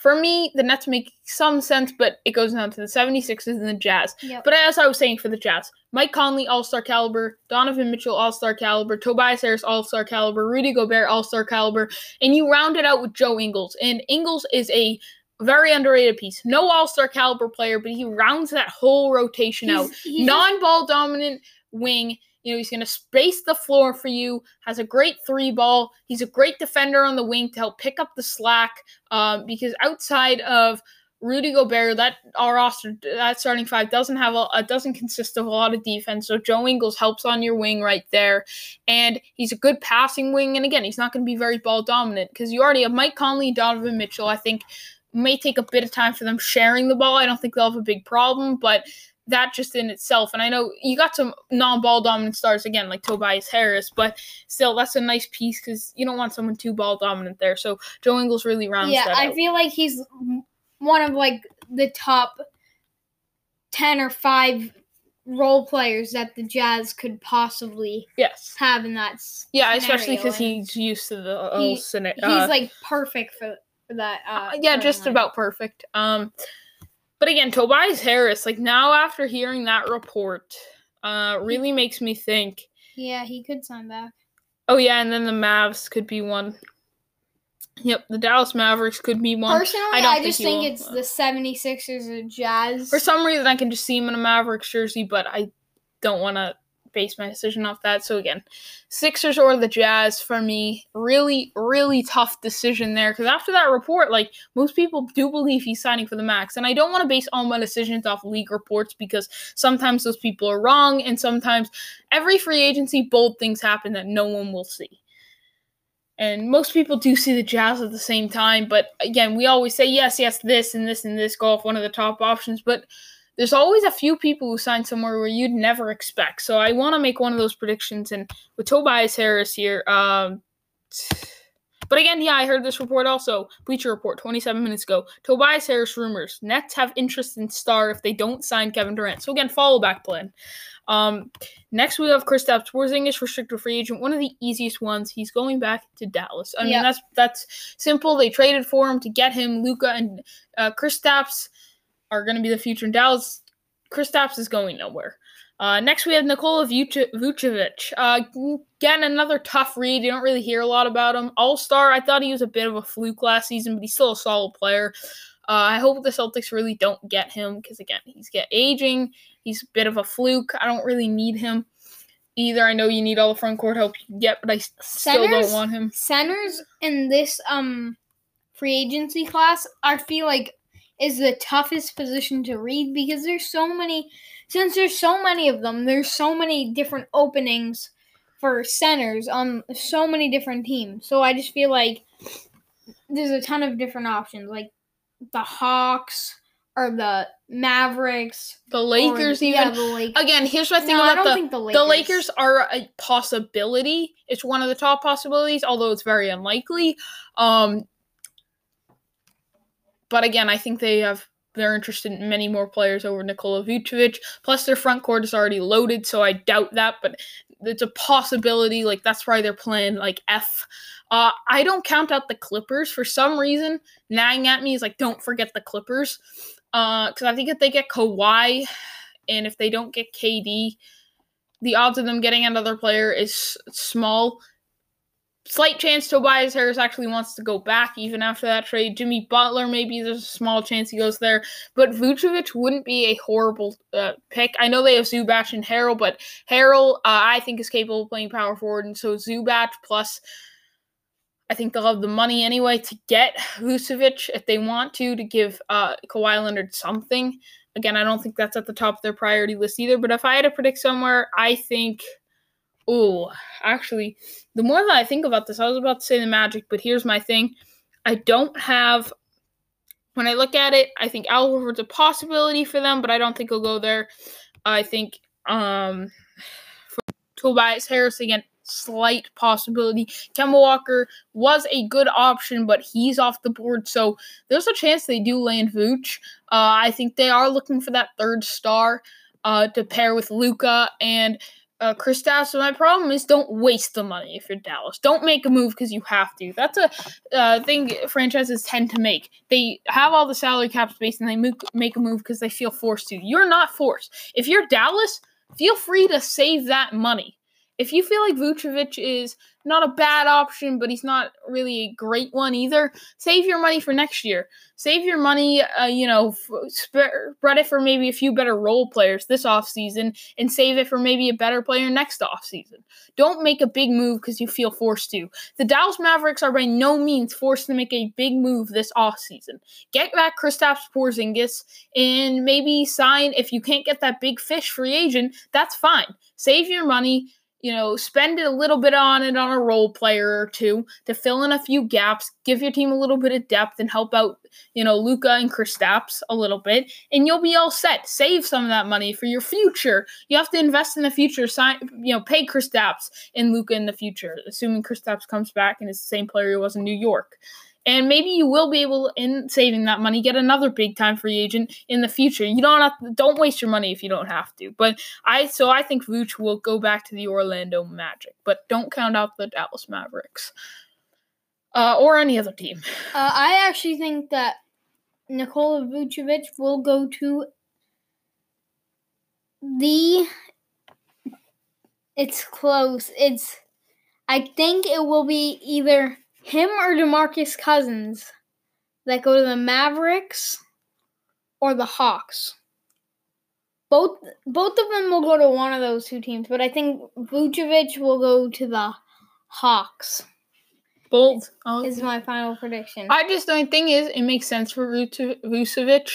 For me, the Nets make some sense, but it goes down to the 76ers and the Jazz. Yep. But as I was saying for the Jazz, Mike Conley, All Star caliber, Donovan Mitchell, All Star caliber, Tobias Harris, All Star caliber, Rudy Gobert, All Star caliber, and you round it out with Joe Ingles. And Ingles is a very underrated piece. No All Star caliber player, but he rounds that whole rotation out. He's, he's Non ball dominant wing. You know, he's going to space the floor for you, has a great three ball. He's a great defender on the wing to help pick up the slack um, because outside of Rudy Gobert, that our roster, that starting five doesn't have a, it doesn't consist of a lot of defense. So Joe Ingles helps on your wing right there, and he's a good passing wing. And again, he's not going to be very ball dominant because you already have Mike Conley, Donovan Mitchell. I think may take a bit of time for them sharing the ball. I don't think they'll have a big problem, but that just in itself, and I know you got some non-ball dominant stars again, like Tobias Harris, but still, that's a nice piece because you don't want someone too ball dominant there. So Joe Ingles really rounds yeah, I out. feel like he's one of like the top ten or five role players that the Jazz could possibly yes. have in that. Yeah, especially because he's used to the He- whole scena- he's uh, like perfect for for that. Uh, yeah, just about perfect. Um, but again, Tobias Harris, like now after hearing that report, uh, really makes me think. Yeah, he could sign back. Oh yeah, and then the Mavs could be one. Yep, the Dallas Mavericks could be one. Personally, I I, don't think just think it's the 76ers or Jazz. For some reason, I can just see him in a Mavericks jersey, but I don't want to base my decision off that. So again, Sixers or the Jazz for me, really, really tough decision there. Because after that report, like most people do believe he's signing for the max, and I don't want to base all my decisions off league reports because sometimes those people are wrong, and sometimes every free agency bold things happen that no one will see. And most people do see the Jazz at the same time, but again, we always say yes, yes, this and this and this go off one of the top options, but there's always a few people who sign somewhere where you'd never expect. So I want to make one of those predictions. And with Tobias Harris here, um, but again, yeah, I heard this report also. Bleacher Report, 27 minutes ago. Tobias Harris rumors. Nets have interest in Star if they don't sign Kevin Durant. So again, follow back plan. Um, next we have Kristaps Porzingis, restricted free agent, one of the easiest ones. He's going back to Dallas. I mean, Yeah. that's that's simple. They traded for him to get him. Luka and uh, Kristaps are going to be the future in Dallas. Kristaps is going nowhere. Uh, next, we have Nikola Vuce- Vucevic. Uh, again, another tough read. You don't really hear a lot about him. All star. I thought he was a bit of a fluke last season, but he's still a solid player. Uh, I hope the Celtics really don't get him because again, he's get aging. He's a bit of a fluke. I don't really need him either. I know you need all the front court help you can get, but I s- still don't want him. centers in this um free agency class, I feel like is the toughest position to read because there's so many since there's so many of them, there's so many different openings for centers on so many different teams. So I just feel like there's a ton of different options, like the Hawks or the Mavericks. The or- Lakers, yeah, even. the Lakers. Again, here's my thing no, I about don't the think the Lakers. The Lakers are a possibility. It's one of the top possibilities, although it's very unlikely. Um, but again, I think they have they're interested in many more players over Nikola Vucevic. Plus, their front court is already loaded, so I doubt that. But it's a possibility. Like that's why they're playing like F. Uh, I don't count out the Clippers for some reason. Nagging at me is like, don't forget the Clippers, because I think if they get Kawhi, and if they don't get KD, the odds of them getting another player is small. Slight chance Tobias Harris actually wants to go back even after that trade. Jimmy Butler, maybe there's a small chance he goes there. But Vucevic wouldn't be a horrible uh, pick. I know they have Zubac and Harrell, but Harrell, uh, I think, is capable of playing power forward. And so Zubac plus, I think they'll have the money anyway to get Vucevic if they want to, to give uh, Kawhi Leonard something. Again, I don't think that's at the top of their priority list either. But if I had to predict somewhere, I think. Oh, actually, the more that I think about this, I was about to say the Magic, but here's my thing. I don't have. When I look at it, I think Al Horford's a possibility for them, but I don't think he'll go there. I think um, Tobias Harris again, slight possibility. Kemba Walker was a good option, but he's off the board, so there's a chance they do land Vooch. Uh, I think they are looking for that third star uh, to pair with Luka and uh, Kristaps. So my problem is don't waste the money if you're Dallas. Don't make a move because you have to. That's a uh, thing franchises tend to make. They have all the salary cap space and they make, make a move because they feel forced to. You're not forced. If you're Dallas, feel free to save that money. If you feel like Vucevic is not a bad option, but he's not really a great one either, save your money for next year. Save your money, uh, you know, spread it for maybe a few better role players this offseason and save it for maybe a better player next offseason. Don't make a big move because you feel forced to. The Dallas Mavericks are by no means forced to make a big move this offseason. Get back Kristaps Porzingis and maybe sign, if you can't get that big fish free agent, that's fine. Save your money you know, spend a little bit on it on a role player or two to fill in a few gaps, give your team a little bit of depth, and help out, you know, Luka and Kristaps a little bit, and you'll be all set. Save some of that money for your future. You have to invest in the future. Sign, you know, pay Kristaps and Luka in the future, assuming Kristaps comes back and is the same player he was in New York and maybe you will be able in saving that money get another big time free agent in the future you don't have to, don't waste your money if you don't have to but i so i think Vooch will go back to the orlando magic but don't count out the dallas mavericks uh, or any other team Uh, I actually think that Nikola Vucevic will go to the. It's close. It's. I think it will be either him or Demarcus Cousins that go to the Mavericks or the Hawks. Both both of them will go to one of those two teams, but I think Vucevic will go to the Hawks. bold I'll- oh. Is my final prediction. I just the only thing is it makes sense for Vucevic,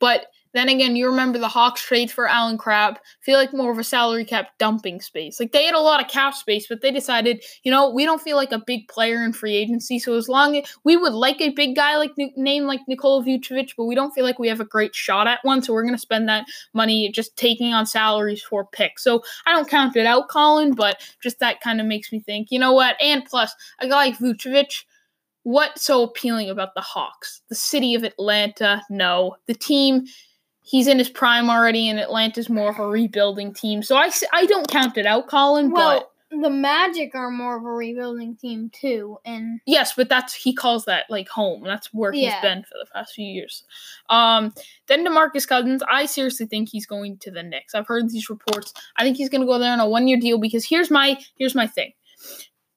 but then again, you remember the Hawks trade for Allen Crabbe. Feel like more of a salary cap dumping space. Like they had a lot of cap space, but they decided, you know, we don't feel like a big player in free agency. So as long as we would like a big guy like name like Nikola Vucevic, but we don't feel like we have a great shot at one. So we're gonna spend that money just taking on salaries for picks. So I don't count it out, Colin, but just that kind of makes me think, you know what? And plus, a guy like Vucevic, what's so appealing about the Hawks? The city of Atlanta? No. The team, he's in his prime already, and Atlanta's more of a rebuilding team. So I, I don't count it out, Colin, Well, but the Magic are more of a rebuilding team too, and yes, but that's he calls that like home. That's where he's been for the past few years. Um, then DeMarcus Cousins, I seriously think he's going to the Knicks. I've heard these reports. I think he's going to go there on a one-year deal because here's my here's my thing.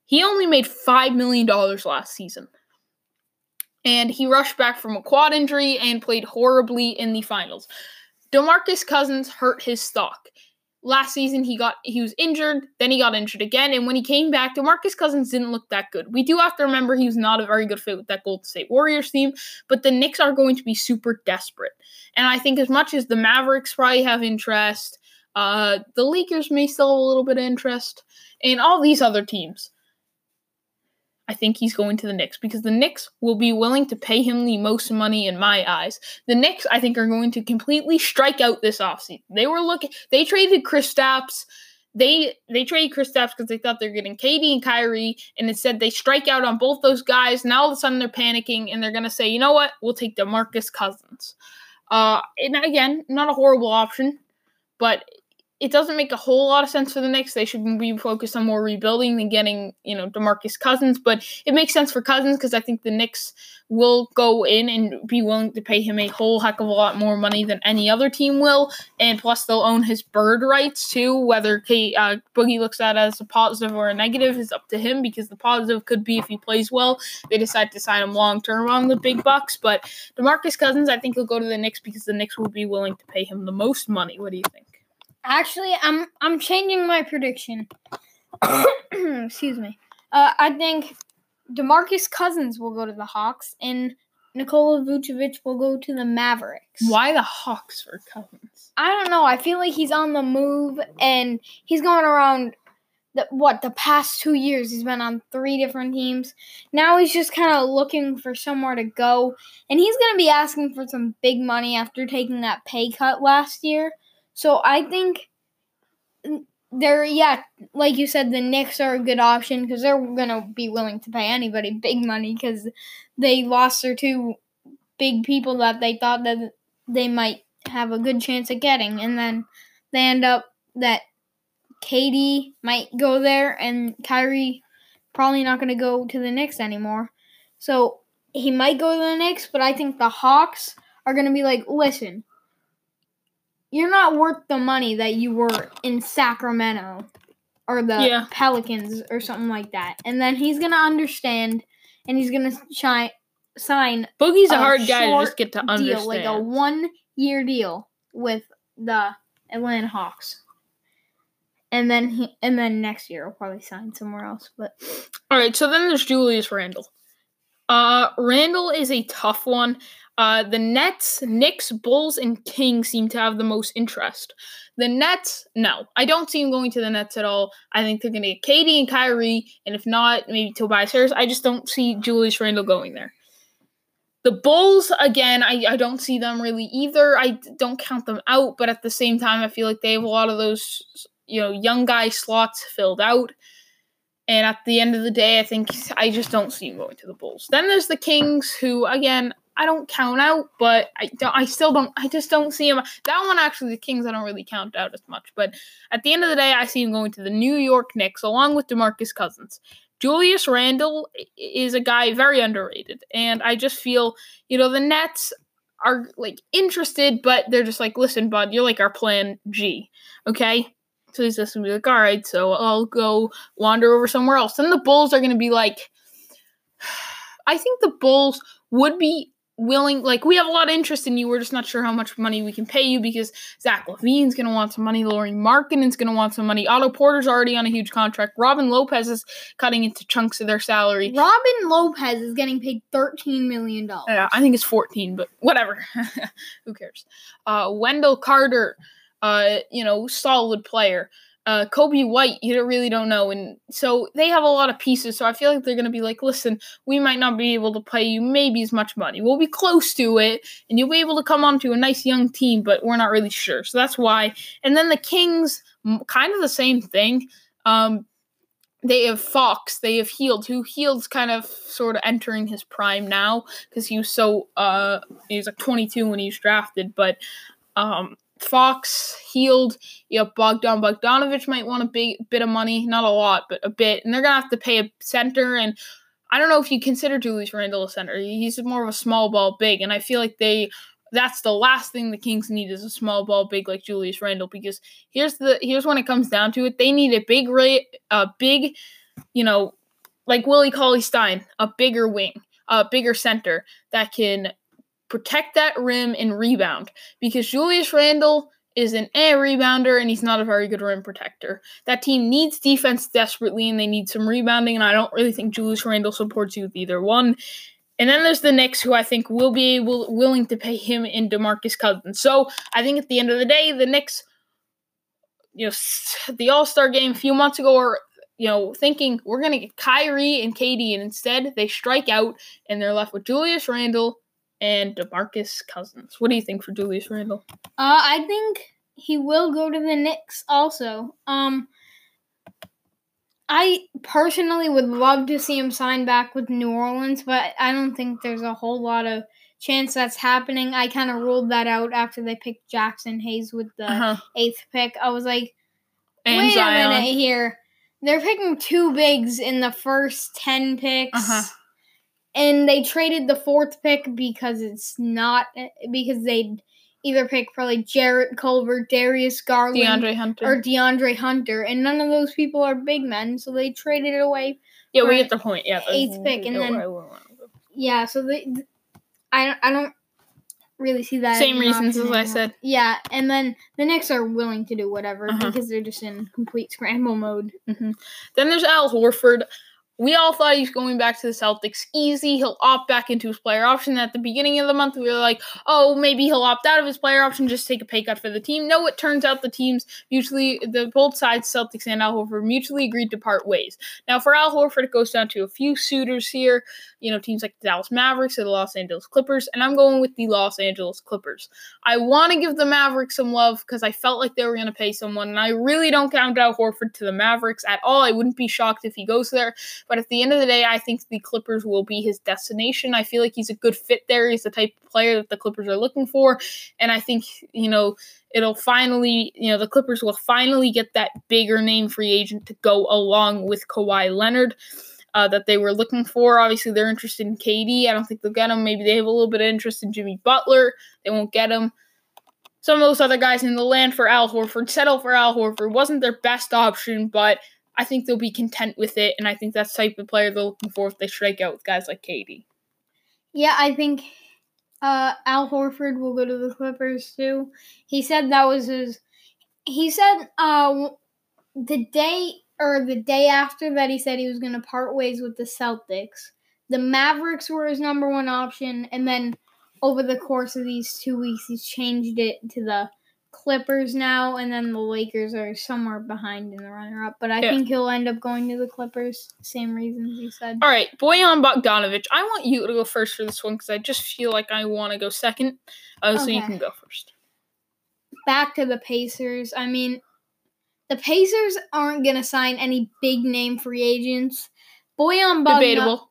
He only made five million dollars last season. And he rushed back from a quad injury and played horribly in the finals. DeMarcus Cousins hurt his stock. Last season he got he was injured, then he got injured again, and when he came back, DeMarcus Cousins didn't look that good. We do have to remember he was not a very good fit with that Golden State Warriors team, but the Knicks are going to be super desperate. And I think as much as the Mavericks probably have interest, uh, the Lakers may still have a little bit of interest, and all these other teams. I think he's going to the Knicks because the Knicks will be willing to pay him the most money in my eyes. The Knicks, I think, are going to completely strike out this offseason. They were looking they traded Kristaps. They they traded Kristaps because they thought they're getting KD and Kyrie, and instead they strike out on both those guys. Now all of a sudden they're panicking and they're gonna say, you know what, we'll take DeMarcus Cousins. Uh and again, not a horrible option, but it doesn't make a whole lot of sense for the Knicks. They should be focused on more rebuilding than getting, you know, DeMarcus Cousins. But it makes sense for Cousins because I think the Knicks will go in and be willing to pay him a whole heck of a lot more money than any other team will. And plus, they'll own his bird rights too. Whether he, uh, Boogie looks at it as a positive or a negative is up to him because the positive could be if he plays well, they decide to sign him long term on the big bucks. But DeMarcus Cousins, I think he'll go to the Knicks because the Knicks will be willing to pay him the most money. What do you think? Actually, I'm I'm changing my prediction. Excuse me. Uh, I think Demarcus Cousins will go to the Hawks and Nikola Vucevic will go to the Mavericks. Why the Hawks for Cousins? I don't know. I feel like he's on the move and he's going around. The, what the past two years he's been on three different teams. Now he's just kind of looking for somewhere to go, and he's going to be asking for some big money after taking that pay cut last year. So I think they're yeah, like you said, the Knicks are a good option because they're gonna be willing to pay anybody big money because they lost their two big people that they thought that they might have a good chance at getting, and then they end up that KD might go there and Kyrie probably not gonna go to the Knicks anymore. So he might go to the Knicks, but I think the Hawks are gonna be like, listen you're not worth the money that you were in Sacramento or the Yeah. Pelicans or something like that. And then he's gonna understand and he's gonna sign Boogie's a a hard guy to just get to deal, understand. like a one year deal with the Atlanta Hawks. And then he and then next year he'll probably sign somewhere else. But All right, so then there's Julius Randle. Uh, Randle is a tough one. Uh, the Nets, Knicks, Bulls, and Kings seem to have the most interest. The Nets, no, I don't see them going to the Nets at all. I think they're going to get KD and Kyrie, and if not, maybe Tobias Harris. I just don't see Julius Randle going there. The Bulls, again, I, I don't see them really either. I don't count them out, but at the same time, I feel like they have a lot of those, you know, young guy slots filled out. And at the end of the day, I think I just don't see him going to the Bulls. Then there's the Kings, who again I don't count out, but I don't. I still don't. I just don't see him. That one actually, the Kings, I don't really count out as much. But at the end of the day, I see him going to the New York Knicks along with Demarcus Cousins. Julius Randle is a guy very underrated, and I just feel you know the Nets are like interested, but they're just like, listen, bud, you're like our plan G, okay? So he's just gonna be like, all right, so I'll go wander over somewhere else. Then the Bulls are gonna be like, I think the Bulls would be willing like we have a lot of interest in you. We're just not sure how much money we can pay you because zach lavine's going to want some money. Lauri Markkanen's going to want some money. Otto porter's already on a huge contract. Robin lopez is cutting into chunks of their salary. Robin Lopez is getting paid thirteen million dollars. yeah i think it's 14 but whatever. Who cares? Uh wendell carter uh you know solid player uh, Coby White, you really don't know. And so they have a lot of pieces. So I feel like they're going to be like, listen, we might not be able to pay you maybe as much money. We'll be close to it, and you'll be able to come onto a nice young team, but we're not really sure. So that's why. And then the Kings, kind of the same thing. Um, they have Fox, they have Hield, who Hield's kind of sort of entering his prime now because he was so uh he was like 22 when he was drafted, but um Fox, Hield, you know, Bogdan Bogdanovich might want a big bit of money, not a lot, but a bit, and they're gonna have to pay a center. And I don't know if you consider Julius Randle a center. He's more of a small ball big, and I feel like they that's the last thing the Kings need is a small ball big like Julius Randle because here's the here's when it comes down to it. They need a big a big, you know, like Willie Cauley Stein, a bigger wing, a bigger center that can protect that rim and rebound because Julius Randle is an air rebounder and he's not a very good rim protector. That team needs defense desperately and they need some rebounding, and I don't really think Julius Randle supports you with either one. And then there's the Knicks, who I think will be able willing to pay him in Demarcus Cousins. So I think at the end of the day, the Knicks, you know, the All Star game a few months ago, are you know thinking we're gonna get Kyrie and KD, and instead they strike out and they're left with Julius Randle and Demarcus Cousins. What do you think for Julius Randle? Uh, I think he will go to the Knicks also. Um, I personally would love to see him sign back with New Orleans, but I don't think there's a whole lot of chance that's happening. I kind of ruled that out after they picked Jaxson Hayes with the Uh-huh. eighth pick. I was like, And wait Zion. a minute here. They're picking two bigs in the first 10 picks. Uh-huh. And they traded the fourth pick because it's not, because they either pick probably Jarrett Culver, Darius Garland, DeAndre Hunter. or DeAndre Hunter. And none of those people are big men, so they traded it away. yeah, we get the point. Yeah, the- eighth pick, and then-. Yeah, so they, I, don't- I don't really see that. Same reasons as I said. Yeah, and then the Knicks are willing to do whatever Uh-huh. because they're just in complete scramble mode. Then there's Al Horford. We all thought he's going back to the Celtics easy. He'll opt back into his player option. At the beginning of the month, we were like, oh, maybe he'll opt out of his player option, just take a pay cut for the team. No, it turns out the teams mutually, the both sides, Celtics and Al Horford, mutually agreed to part ways. Now, for Al Horford, it goes down to a few suitors here. You know, teams like the Dallas Mavericks or the Los Angeles Clippers, and I'm going with the Los Angeles Clippers. I want to give the Mavericks some love because I felt like they were going to pay someone, and I really don't count out Horford to the Mavericks at all. I wouldn't be shocked if he goes there. But at the end of the day, I think the Clippers will be his destination. I feel like he's a good fit there. He's the type of player that the Clippers are looking for. And I think, you know, it'll finally, you know, the Clippers will finally get that bigger name free agent to go along with Kawhi Leonard. Uh, that they were looking for. Obviously, they're interested in KD. I don't think they'll get him. Maybe they have a little bit of interest in Jimmy Butler. They won't get him. Some of those other guys in the land for Al Horford, settle for Al Horford. Wasn't their best option, but I think they'll be content with it, and I think that's type of player they're looking for if they strike out with guys like KD. Yeah, I think uh, Al Horford will go to the Clippers too. He said that was his. He said uh, the day or the day after that he said he was going to part ways with the Celtics. The Mavericks were his number one option, and then over the course of these two weeks, he's changed it to the Clippers now, and then the Lakers are somewhere behind in the runner up. But I Yeah. think he'll end up going to the Clippers. Same reasons you said. All right, Boyan Bogdanovich. I want you to go first for this one because I just feel like I want to go second. Uh, So you can go first. Back to the Pacers. I mean, the Pacers aren't going to sign any big name free agents. Boyan Bogdan. Debatable.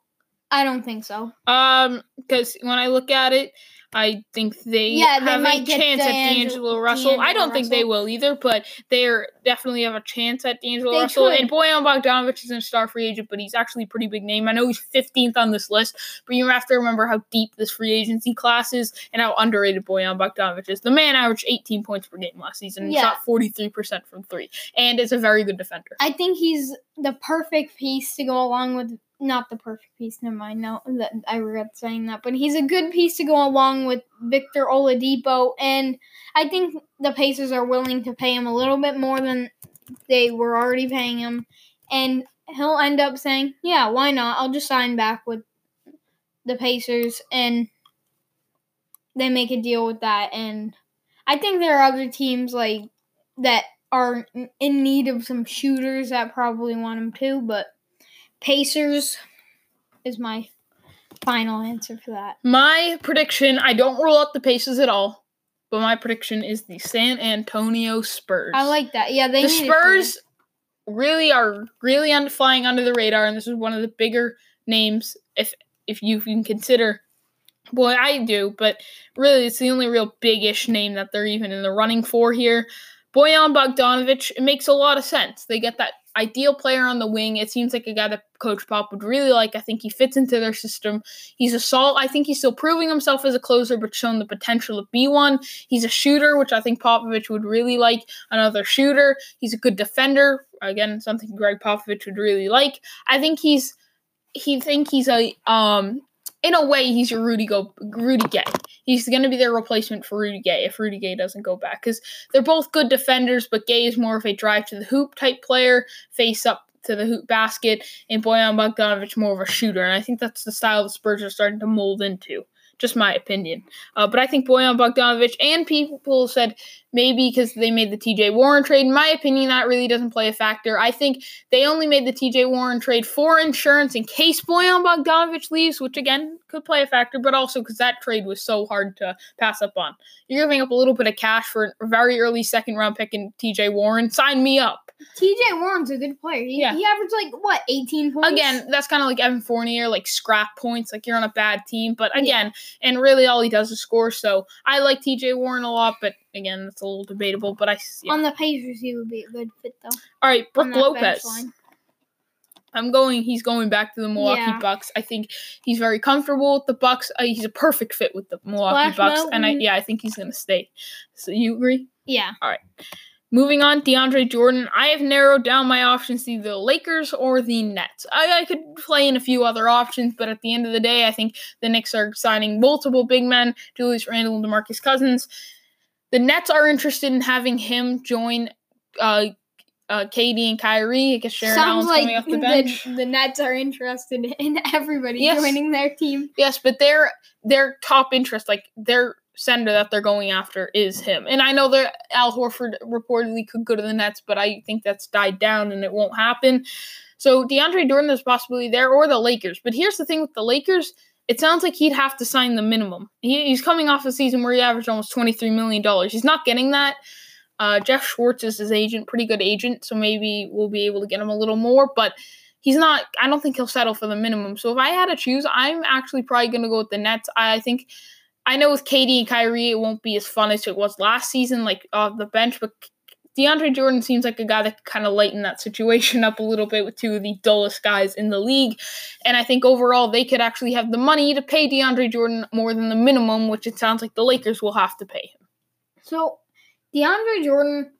I don't think so. Um, because when I look at it, I think they Yeah, they have a chance at D'Angelo- D'Angelo Russell. I don't think they will either, but they are definitely have a chance at D'Angelo They Russell. could. And Boyan Bogdanovich is a star free agent, but he's actually a pretty big name. I know he's 15th on this list, but you have to remember how deep this free agency class is and how underrated Boyan Bogdanovich is. The man averaged 18 points per game last season and Yeah. shot 43% from three, and is a very good defender. I think he's the perfect piece to go along with. Not the perfect piece. Never mind. No, that, I regret saying that. But he's a good piece to go along with Victor Oladipo, and I think the Pacers are willing to pay him a little bit more than they were already paying him, and he'll end up saying, "Yeah, why not? I'll just sign back with the Pacers," and they make a deal with that. And I think there are other teams like that are in need of some shooters that probably want him too, but Pacers is my final answer for that. My prediction, I don't rule out the Pacers at all, but my prediction is the San Antonio Spurs. I like that. Yeah, they the Spurs really are really on flying under the radar, and this is one of the bigger names if if you can consider. Boy, I do, but really, it's the only real big-ish name that they're even in the running for here. Boyan Bogdanovich, it makes a lot of sense. They get that ideal player on the wing. It seems like a guy that Coach Pop would really like. I think he fits into their system. He's a solid. I think he's still proving himself as a closer, but shown the potential to be one. He's a shooter, which I think Popovich would really like. Another shooter. He's a good defender. Again, something Gregg Popovich would really like. I think he's he think he's a um in a way he's Rudy go Rudy Gay. He's going to be their replacement for Rudy Gay if Rudy Gay doesn't go back because they're both good defenders, but Gay is more of a drive to the hoop type player, face up to the hoop basket, and Boyan Bogdanovich more of a shooter. And I think that's the style the Spurs are starting to mold into. Just my opinion. Uh, but I think Boyan Bogdanovich and people said maybe because they made the TJ Warren trade. In my opinion, that really doesn't play a factor. I think they only made the TJ Warren trade for insurance in case Boyan Bogdanovich leaves, which again could play a factor, but also because that trade was so hard to pass up on. You're giving up a little bit of cash for a very early second round pick in TJ Warren. Sign me up. TJ Warren's a good player. He, Yeah. he averaged like what, 18 points? Again, that's kind of like Evan Fournier, like scrap points, like you're on a bad team. But again, and really all he does is score. So I like TJ Warren a lot, but again, that's a little debatable. But I, yeah. on the Pacers he would be a good fit though. all right, Brook Lopez. I'm going. He's going back to the Milwaukee Yeah. Bucks. I think he's very comfortable with the Bucks. Uh, he's a perfect fit with the Milwaukee Splash Bucks, and I yeah, I think he's gonna stay. So you agree? Yeah. Moving on, DeAndre Jordan. I have narrowed down my options to either the Lakers or the Nets. I, I could play in a few other options, but at the end of the day, I think the Knicks are signing multiple big men, Julius Randle and DeMarcus Cousins. The Nets are interested in having him join uh, uh, KD and Kyrie. I guess Sharon Sounds Allen's like coming off the bench. the, the Nets are interested in everybody Yes. joining their team. Yes, but their their top interest, like their center that they're going after, is him. And I know that Al Horford reportedly could go to the Nets, but I think that's died down and it won't happen. So DeAndre Jordan is possibly there or the Lakers. But here's the thing with the Lakers. It sounds like he'd have to sign the minimum. He, he's coming off a season where he averaged almost $23 million. He's not getting that. Uh, Jeff Schwartz is his agent, pretty good agent, so maybe we'll be able to get him a little more. But he's not. I don't think he'll settle for the minimum. So if I had to choose, I'm actually probably going to go with the Nets. I think. I know with KD and Kyrie, it won't be as fun as it was last season, like off the bench. But DeAndre Jordan seems like a guy that kind of lighten that situation up a little bit with two of the dullest guys in the league. And I think overall they could actually have the money to pay DeAndre Jordan more than the minimum, which it sounds like the Lakers will have to pay him. So DeAndre Jordan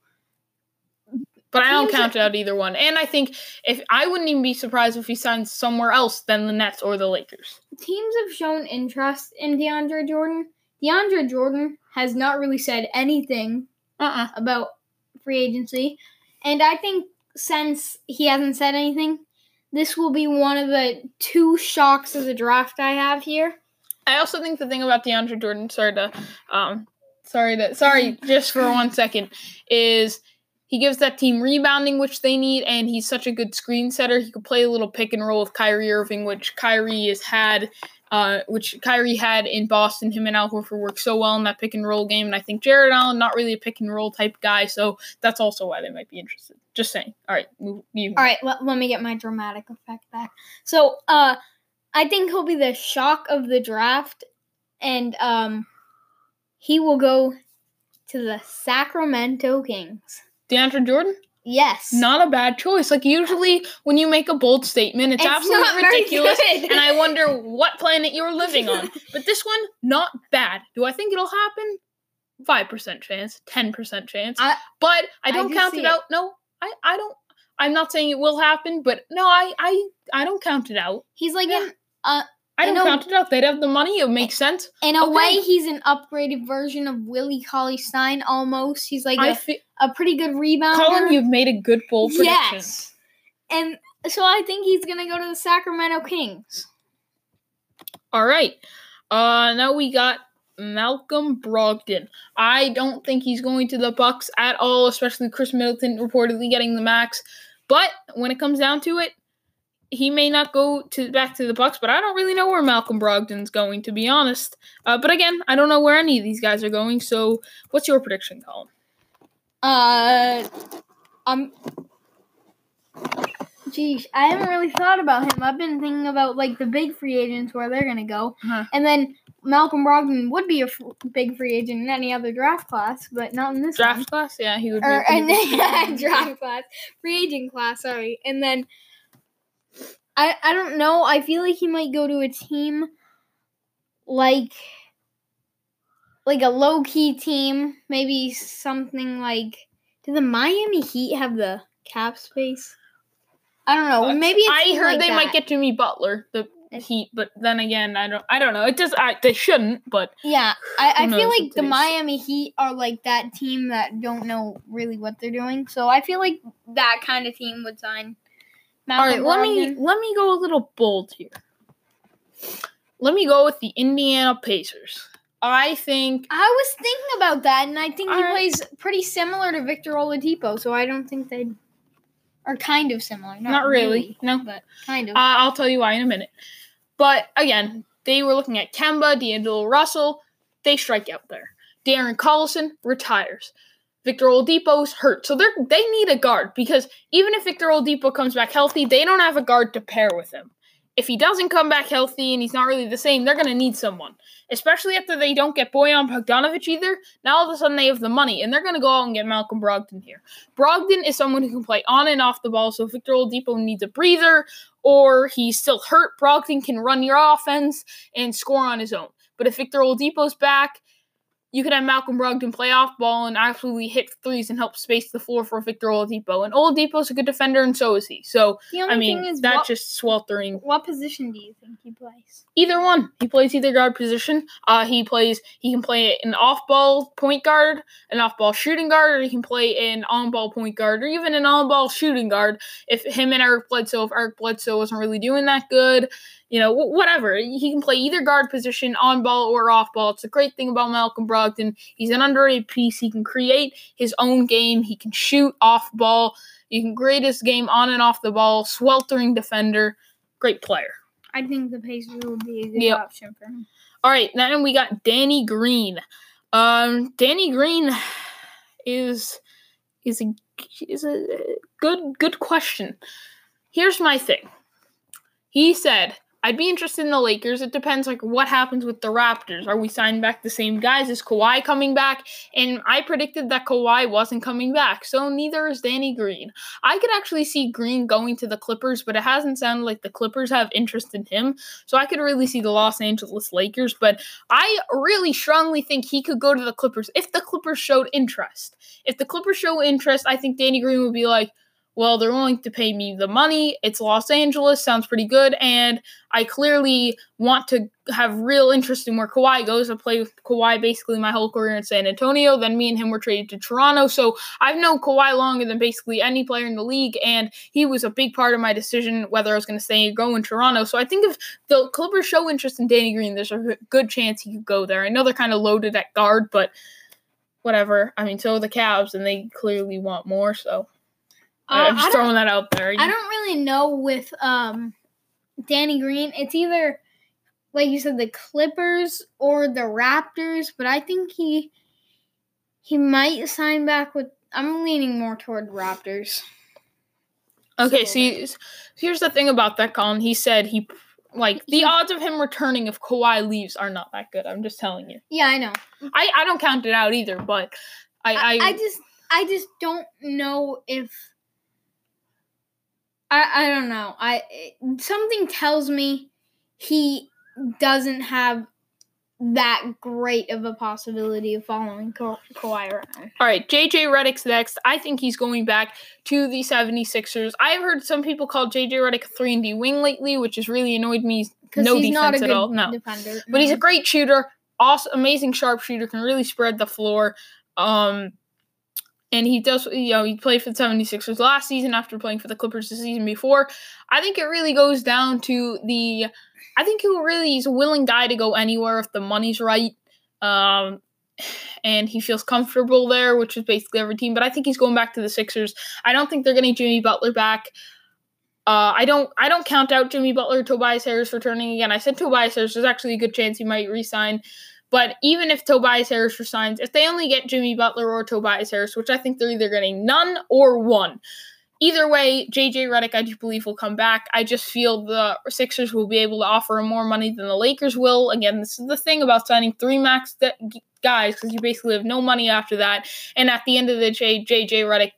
But I don't count out either one. And I think if I wouldn't even be surprised if he signs somewhere else than the Nets or the Lakers. teams have shown interest in DeAndre Jordan. DeAndre Jordan has not really said anything Uh-uh. about free agency. And I think since he hasn't said anything, this will be one of the two shocks of the draft I have here. I also think the thing about DeAndre Jordan, sorry to, um, sorry to, sorry, just for one second, is he gives that team rebounding, which they need, and he's such a good screen setter. He could play a little pick and roll with Kyrie Irving, which Kyrie has had, uh, which Kyrie had in Boston. Him and Al Horford work so well in that pick and roll game, and I think Jarrett Allen not really a pick and roll type guy, so that's also why they might be interested. Just saying. All right, move. All right, let, let me get my dramatic effect back. So, uh, I think he'll be the shock of the draft, and um, he will go to the Sacramento Kings. DeAndre Jordan. Yes. Not a bad choice. Like usually when you make a bold statement, it's, It's absolutely ridiculous. And I wonder what planet you're living on. But this one, not bad. Do I think it'll happen? Five percent chance, ten percent chance. I- but I I don't do count it it. out. No, I, I don't I'm not saying it will happen, but no, I I, I don't count it out. He's like Yeah. an uh, I don't count it out. They'd have the money, it makes sense. in a Okay. way he's an upgraded version of Willie Cauley Stein almost. He's like a, a pretty good rebounder. Colin, you've made a good bold prediction. yes. And so I think he's gonna go to the Sacramento Kings. All right. Uh now we got Malcolm Brogdon. I don't think he's going to the Bucks at all, especially Khris Middleton reportedly getting the max. But when it comes down to it, he may not go to back to the Bucks, but I don't really know where Malcolm Brogdon's going to be honest. Uh, but again, I don't know where any of these guys are going. So, what's your prediction, Colin? Uh, um, geez, I haven't really thought about him. I've been thinking about like the big free agents where they're gonna go, Uh-huh. and then Malcolm Brogdon would be a f- big free agent in any other draft class, but not in this Draft one. class? Yeah, he would. Or be, and then draft class, free agent class. Sorry, and then I I don't know. I feel like he might go to a team like like a low key team, maybe something like. Do the Miami Heat have the cap space? I don't know. Uh, maybe a I heard like they might that. get Jimmy Butler, the It's- Heat, but then again, I don't. I don't know. It just. I, they shouldn't, but Yeah, I, I feel like the. Miami Heat are like that team that don't know really what they're doing. So I feel like that kind of team would sign. All right, Malcolm let me let me go a little bold here. Let me go with the Indiana Pacers. I think I was thinking about that, and I think he right. plays pretty similar to Victor Oladipo. So I don't think they are kind of similar. Not, not, really, no. but kind of. Uh, I'll tell you why in a minute. But again, they were looking at Kemba, D'Angelo Russell. They strike out there. Darren Collison retires. Victor Oladipo's hurt, so they're they need a guard because even if Victor Oladipo comes back healthy, they don't have a guard to pair with him. If he doesn't come back healthy and he's not really the same, they're gonna need someone. Especially after they don't get Boyan Bogdanovic either. Now all of a sudden they have the money and they're gonna go out and get Malcolm Brogdon here. Brogdon is someone who can play on and off the ball, so Victor Oladipo needs a breather or he's still hurt, Brogdon can run your offense and score on his own. But if Victor Oladipo's back, you could have Malcolm Brogdon play off ball and absolutely hit threes and help space the floor for Victor Oladipo. And Oladipo's a good defender, and so is he. So the only I mean, thing is, that's what, just sweltering. what position do you think he plays? Either one, he plays either guard position. Uh, he plays. He can play an off-ball point guard, an off-ball shooting guard, or he can play an on-ball point guard, or even an on-ball shooting guard. If him and Eric Bledsoe, if Eric Bledsoe wasn't really doing that good, you know, whatever. He can play either guard position, on ball or off ball. It's a great thing about Malcolm Brogdon. He's an underrated piece. He can create his own game. He can shoot off ball. He can create his game on and off the ball. Sweltering defender. Great player. I think the Pacers will be a good Yep. option for him. All right, then we got Danny Green. Um, Danny Green is is a is a good good question. Here's my thing. He said, "I'd be interested in the Lakers. It depends, like what happens with the Raptors. Are we signing back the same guys? Is Kawhi coming back?" And I predicted that Kawhi wasn't coming back, so neither is Danny Green. I could actually see Green going to the Clippers, but it hasn't sounded like the Clippers have interest in him. So I could really see the Los Angeles Lakers, but I really strongly think he could go to the Clippers if the Clippers showed interest. If the Clippers show interest, I think Danny Green would be like, well, they're willing to pay me the money. It's Los Angeles, sounds pretty good, and I clearly want to have real interest in where Kawhi goes. I played with Kawhi basically my whole career in San Antonio. Then me and him were traded to Toronto, so I've known Kawhi longer than basically any player in the league, and he was a big part of my decision whether I was going to stay or go in Toronto. So I think if the Clippers show interest in Danny Green, there's a good chance he could go there. I know they're kind of loaded at guard, but whatever. I mean, so the Cavs, and they clearly want more, so. Uh, I'm just throwing that out there. I don't really know with um Danny Green. It's either like you said the Clippers or the Raptors, but I think he he might sign back with I'm leaning more toward Raptors. Okay, So- see, here's the thing about that, Colin. He said he, like, the He- odds of him returning if Kawhi leaves are not that good. I'm just telling you. Yeah, I know. I, I don't count it out either, but I, I, I, I just I just don't know if I I don't know. I something tells me he doesn't have that great of a possibility of following Ka- Kawhi around. all right, JJ Redick's next. I think he's going back to the 76ers. I've heard some people call JJ Redick a 3 and D wing lately, which has really annoyed me. No he's not a defense at all, no. defender. But he's a great shooter, awesome, amazing sharpshooter, can really spread the floor. Um, and he does, you know, he played for the 76ers last season after playing for the Clippers the season before. I think it really goes down to the, I think he really is a willing guy to go anywhere if the money's right. Um, and he feels comfortable there, which is basically every team. But I think he's going back to the Sixers. I don't think they're getting Jimmy Butler back. Uh, I don't. I don't count out Jimmy Butler, Tobias Harris returning again. I said Tobias Harris. There's actually a good chance he might resign. But even if Tobias Harris resigns, if they only get Jimmy Butler or Tobias Harris, which I think they're either getting none or one, either way, JJ Redick, I do believe will come back. I just feel the Sixers will be able to offer him more money than the Lakers will. Again, this is the thing about signing three max de- guys because you basically have no money after that. And at the end of the day, JJ Redick.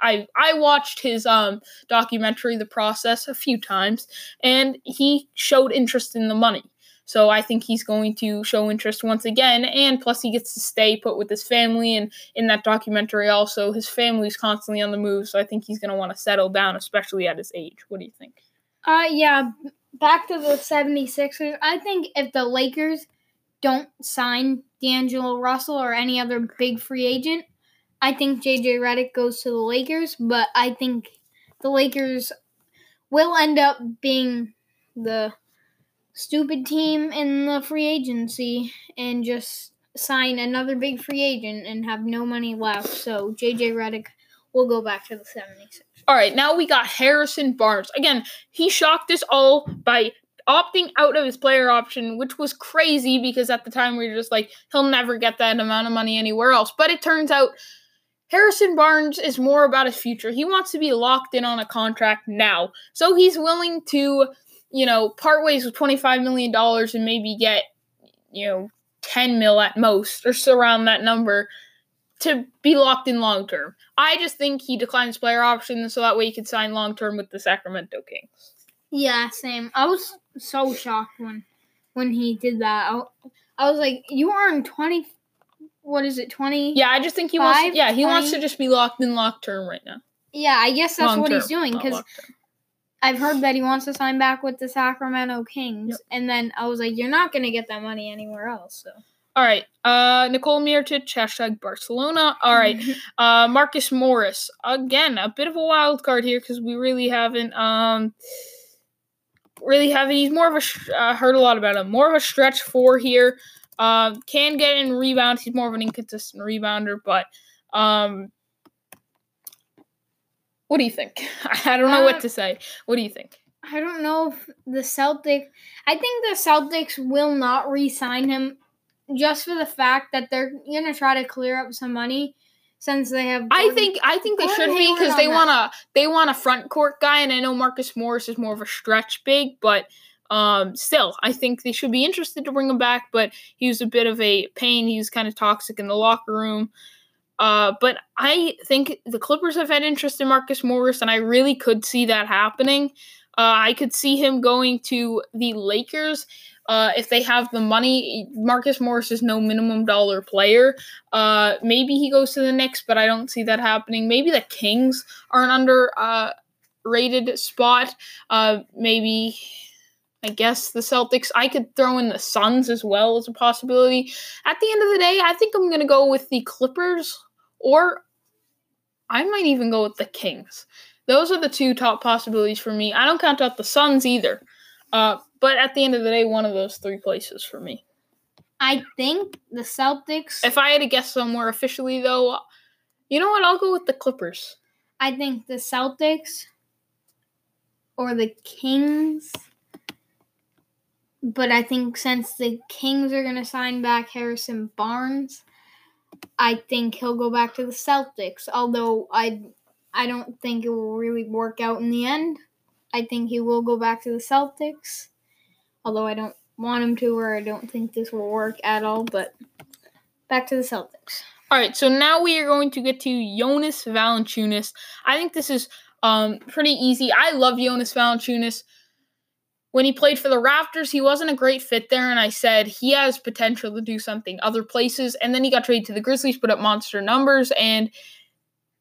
I I watched his um documentary The Process a few times and he showed interest in the money. So I think he's going to show interest once again and plus he gets to stay put with his family and in that documentary also his family's constantly on the move so I think he's going to want to settle down especially at his age. What do you think? Uh yeah, back to the 76ers. I think if the Lakers don't sign D'Angelo Russell or any other big free agent, I think JJ Redick goes to the Lakers, but I think the Lakers will end up being the stupid team in the free agency and just sign another big free agent and have no money left. So JJ Redick will go back to the 76ers. All right, now we got Harrison Barnes. Again, he shocked us all by opting out of his player option, which was crazy because at the time we were just like, he'll never get that amount of money anywhere else. But it turns out Harrison Barnes is more about his future. He wants to be locked in on a contract now. So he's willing to, you know, part ways with $25 million and maybe get, you know, 10 mil at most or around that number to be locked in long term. I just think he declines player option so that way he can sign long term with the Sacramento Kings. Yeah, same. I was so shocked when when he did that. I, I was like, "You earn twenty. What is it? Twenty? Yeah, I just think he wants. Yeah, he wants to just be locked in long term right now. Yeah, I guess that's Long what he's doing because long-term. I've heard that he wants to sign back with the Sacramento Kings, Yep. and then I was like, "You're not gonna get that money anywhere else." So. All right, uh, Nikola Mirotic, hashtag Barcelona. All right, uh, Marcus Morris again, a bit of a wild card here because we really haven't um really haven't. He's more of a sh- uh, heard a lot about him. More of a stretch four here. Uh, can get in rebounds. He's more of an inconsistent rebounder, but um, what do you think? I don't know Uh, what to say. What do you think? I don't know if the Celtics. I think the Celtics will not re-sign him, just for the fact that they're gonna try to clear up some money, since they have. I think I think they Gordon should be because they want a they want a front court guy, and I know Marcus Morris is more of a stretch big, but um, still, I think they should be interested to bring him back. But he was a bit of a pain. He was kind of toxic in the locker room. Uh, but I think the Clippers have had interest in Marcus Morris, and I really could see that happening. Uh, I could see him going to the Lakers. Uh, if they have the money, Marcus Morris is no minimum dollar player. Uh, maybe he goes to the Knicks, but I don't see that happening. Maybe the Kings are an underrated uh, spot. Uh, maybe I guess the Celtics. I could throw in the Suns as well as a possibility. At the end of the day, I think I'm going to go with the Clippers or I might even go with the Kings. Those are the two top possibilities for me. I don't count out the Suns either. Uh, but at the end of the day, one of those three places for me. I think the Celtics. If I had to guess somewhere officially, though, you know what? I'll go with the Clippers. I think the Celtics or the Kings. But I think since the Kings are going to sign back Harrison Barnes, I think he'll go back to the Celtics. Although I, I don't think it will really work out in the end. I think he will go back to the Celtics. Although I don't want him to, or I don't think this will work at all. But back to the Celtics. All right, so now we are going to get to Jonas Valanciunas. I think this is um, pretty easy. I love Jonas Valanciunas. When he played for the Raptors, he wasn't a great fit there, and I said he has potential to do something other places. And then he got traded to the Grizzlies, put up monster numbers, and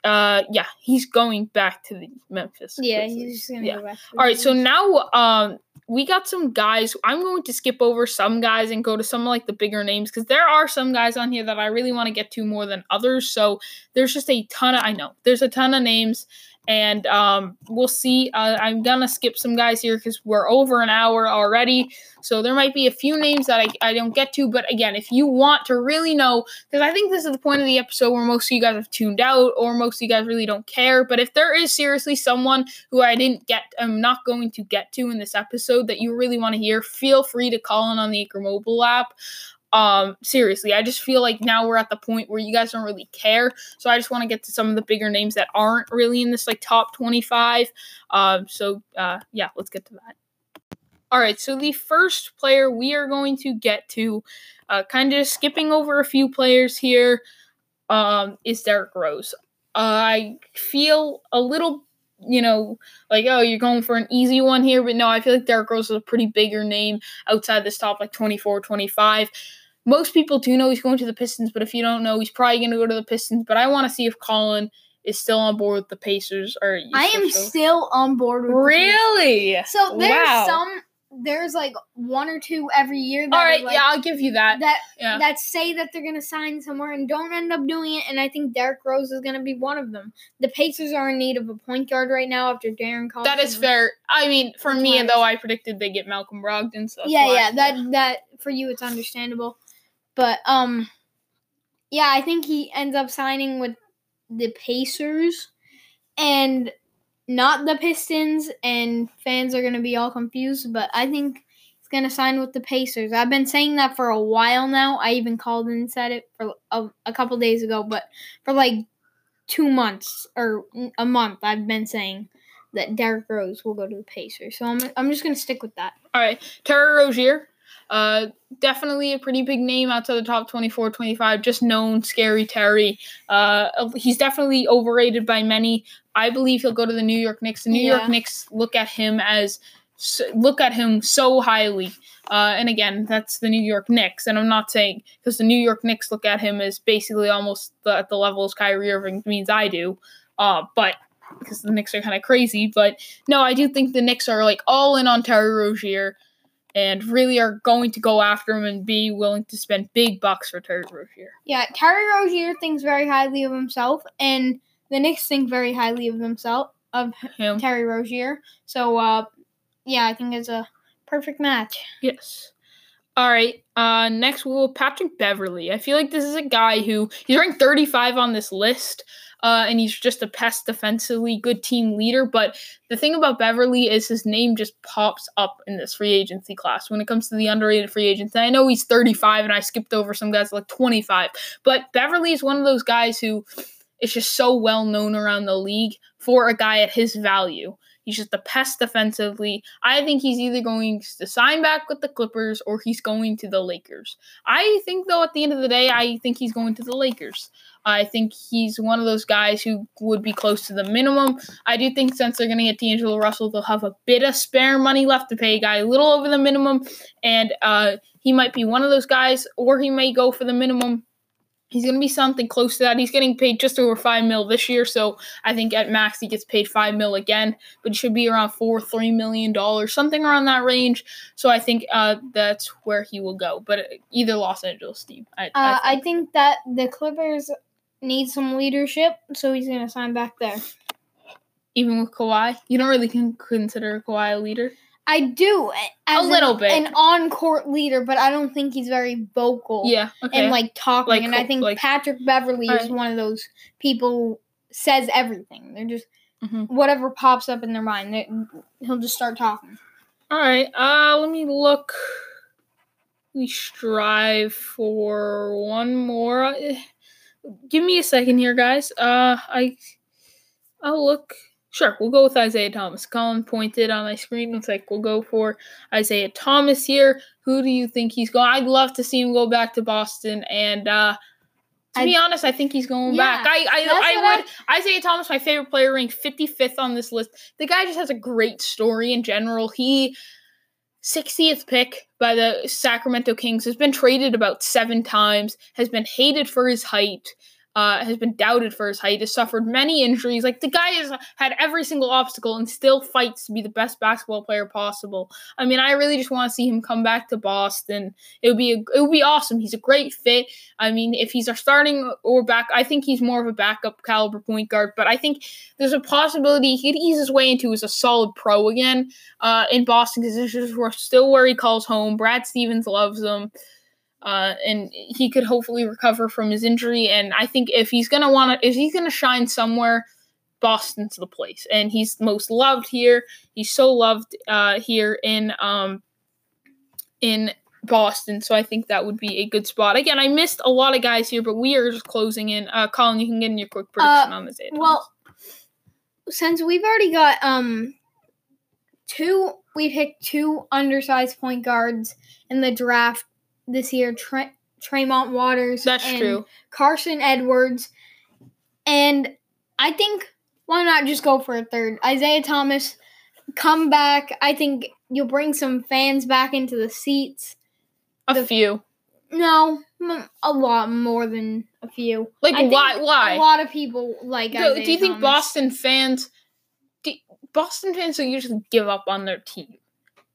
uh, yeah, he's going back to the Memphis. Yeah, Grizzlies. he's gonna Yeah. go back. to the All right, so now um, we got some guys. I'm going to skip over some guys and go to some like the bigger names because there are some guys on here that I really want to get to more than others. So there's just a ton of I know there's a ton of names, and um, we'll see. Uh, I'm gonna skip some guys here because we're over an hour already. So there might be a few names that I, I don't get to. But again, if you want to really know, because I think this is the point of the episode where most of you guys have tuned out or most of you guys really don't care. But if there is seriously someone who I didn't get, I'm not going to get to in this episode that you really want to hear, feel free to call in on the Anchor mobile app. Um, seriously, I just feel like now we're at the point where you guys don't really care. So I just want to get to some of the bigger names that aren't really in this like top 25. Um, so uh, yeah, let's get to that. All right, so the first player we are going to get to, uh, kind of skipping over a few players here, um, is Derrick Rose. I feel a little, you know, like, oh, you're going for an easy one here, but no, I feel like Derrick Rose is a pretty bigger name outside this top, like 24, 25. Most people do know he's going to the Pistons, but if you don't know, he's probably going to go to the Pistons. But I want to see if Colin is still on board with the Pacers. Or I am still on board with the really. So there's Wow. some there's like one or two every year that All right, like, yeah, I'll give you that. that Yeah. that say that they're gonna sign somewhere and don't end up doing it, and I think Derrick Rose is gonna be one of them. The Pacers are in need of a point guard right now after Darren Collison. That is fair. I mean, for me, though, I predicted they get Malcolm Brogdon. So yeah, yeah, that that for you it's understandable, but um, yeah, I think he ends up signing with the Pacers and not the Pistons, and fans are gonna be all confused. But I think he's gonna sign with the Pacers. I've been saying that for a while now. I even called and said it for a, a couple days ago, but for like two months or a month, I've been saying that Derrick Rose will go to the Pacers. So I'm I'm just gonna stick with that. All right, Terry Rozier. Uh, definitely a pretty big name outside the top 24, 25. Just known, scary Terry. Uh, he's definitely overrated by many. I believe he'll go to the New York Knicks. The New Yeah. York Knicks look at him as look at him so highly. Uh, and again, that's the New York Knicks, and I'm not saying because the New York Knicks look at him as basically almost the, at the level as Kyrie Irving means I do. Uh, but because the Knicks are kind of crazy, but no, I do think the Knicks are like all in on Terry Rozier and really are going to go after him and be willing to spend big bucks for Terry Rozier. Yeah, Terry Rozier thinks very highly of himself, and the Knicks think very highly of themselves of Him, Terry Rozier. So, uh, yeah, I think it's a perfect match. yes. All right. Uh, next we'll Patrick Beverley. I feel like this is a guy who he's ranked 35 on this list. Uh, and he's just a pest defensively, good team leader. But the thing about Beverley is his name just pops up in this free agency class when it comes to the underrated free agents. I know he's 35, and I skipped over some guys like 25. But Beverley is one of those guys who is just so well known around the league for a guy at his value. He's just a pest defensively. I think he's either going to sign back with the Clippers or he's going to the Lakers. I think, though, at the end of the day, I think he's going to the Lakers. I think he's one of those guys who would be close to the minimum. I do think since they're going to get D'Angelo Russell, they'll have a bit of spare money left to pay a guy a little over the minimum, and uh, he might be one of those guys, or he may go for the minimum. He's going to be something close to that. He's getting paid just over five mil this year, so I think at max he gets paid five mil again, but he should be around four, three million dollars, something around that range. So I think uh, that's where he will go. But either Los Angeles team, I, Uh, I think. I think that the Clippers need some leadership, so he's gonna sign back there. even with Kawhi, you don't really con- consider Kawhi a leader. I do as A little an, bit. an on-court leader, but I don't think he's very vocal. Yeah, okay. and like talking. Like and I think like- Patrick Beverley is one of those people who says everything. They're just Mhm. whatever pops up in their mind. They, he'll just start talking. All right. Uh, let me look. We strive for one more. Give me a second here, guys. Uh, I, I'll look. Sure, we'll go with Isaiah Thomas. Colin pointed on my screen. Looks like we'll go for Isaiah Thomas here. Who do you think he's going? I'd love to see him go back to Boston. And uh, to be honest, I think he's going Yeah, back. I, I, I would. Isaiah Thomas, my favorite player, ranked 55th on this list. The guy just has a great story in general. He 60th pick by the Sacramento Kings has been traded about seven times, has been hated for his height, uh, has been doubted for his height, has suffered many injuries. Like the guy has had every single obstacle and still fights to be the best basketball player possible. I mean, I really just want to see him come back to Boston. It would be a, it would be awesome. He's a great fit. I mean, if he's our starting or back, I think he's more of a backup caliber point guard. But I think there's a possibility he could ease his way into as a solid pro again uh, in Boston because this is still where he calls home. Brad Stevens loves him. Uh, and he could hopefully recover from his injury. And I think if he's gonna want to, if he's gonna shine somewhere, Boston's the place. And he's most loved here. He's so loved uh, here in um, in Boston. So I think that would be a good spot. Again, I missed a lot of guys here, but we are just closing in. Uh, Colin, you can get in your quick prediction on this. Well, since we've already got um two, we picked two undersized point guards in the draft this year. Tre- Tremont Waters. that's and true. Carson Edwards, and I think why not just go for a third? Isaiah Thomas, come back. I think you'll bring some fans back into the seats. A the- few. No, a lot more than a few. Like I why? Why? A lot of people like. Do, Isaiah do you think Boston fans? Do, Boston fans will usually give up on their team.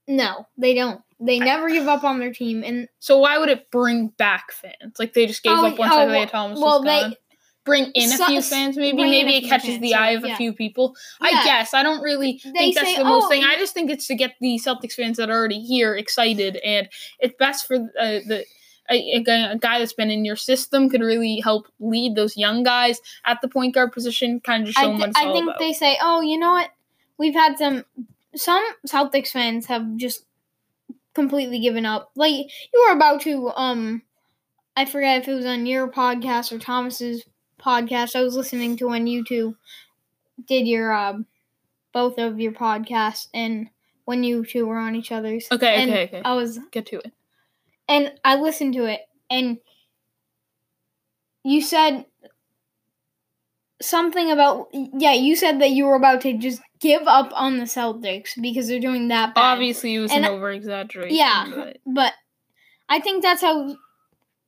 No, they don't. They never give up on their team, and So why would it bring back fans? Like they just gave Oh, up once oh, Isaiah Thomas well, was they- gone. Bring in a So- few fans, maybe. a Maybe it catches fans, the eye of a few people. I guess I don't really They think that's say, the most "Oh, thing. I just think it's to get the Celtics fans that are already here excited, and it's best for uh, the. A, a guy- that's been in your system could really help lead those young guys at the point guard position, kind of just I, show them what it's I think about. they say, "Oh, you know what? We've had some some Celtics fans have just completely given up. Like you were about to um, I forget if it was on your podcast or Thomas's podcast. I was listening to when you two did your um, both of your podcasts, and when you two were on each other's. Okay, and okay, okay. I was Get to it. and I listened to it, and you said something about yeah. You said that you were about to just give up on the Celtics because they're doing that bad. Obviously, it was And an over exaggeration. yeah, but but I think that's how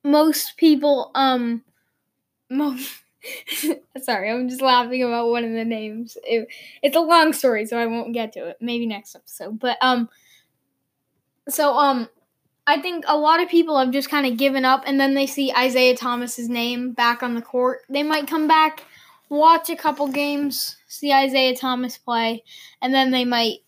most people um most. Sorry, I'm just laughing about one of the names. It, it's a long story, so I won't get to it. Maybe next episode. But um, so um, I think a lot of people have just kind of given up, and then they see Isaiah Thomas's name back on the court. They might come back, watch a couple games, see Isaiah Thomas play, and then they might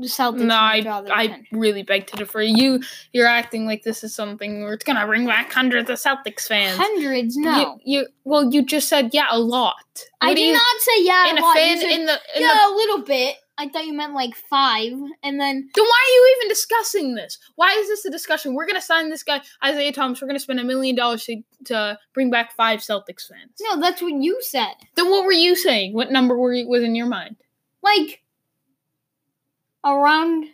the Celtics. no, I, I attention. really beg to differ. You, you're acting like this is something where it's gonna bring back hundreds of Celtics fans. hundreds. No, You, you, well, you just said yeah, a lot. I What do did you- not say yeah. in a lot. You fan said, in the in yeah, the a little bit. I thought you meant like five, and then Then why are you even discussing this? Why is this a discussion? We're gonna sign this guy Isaiah Thomas. We're gonna spend a million dollars to to bring back five Celtics fans. no, that's what you said. Then what were you saying? What number were you, was in your mind? Like around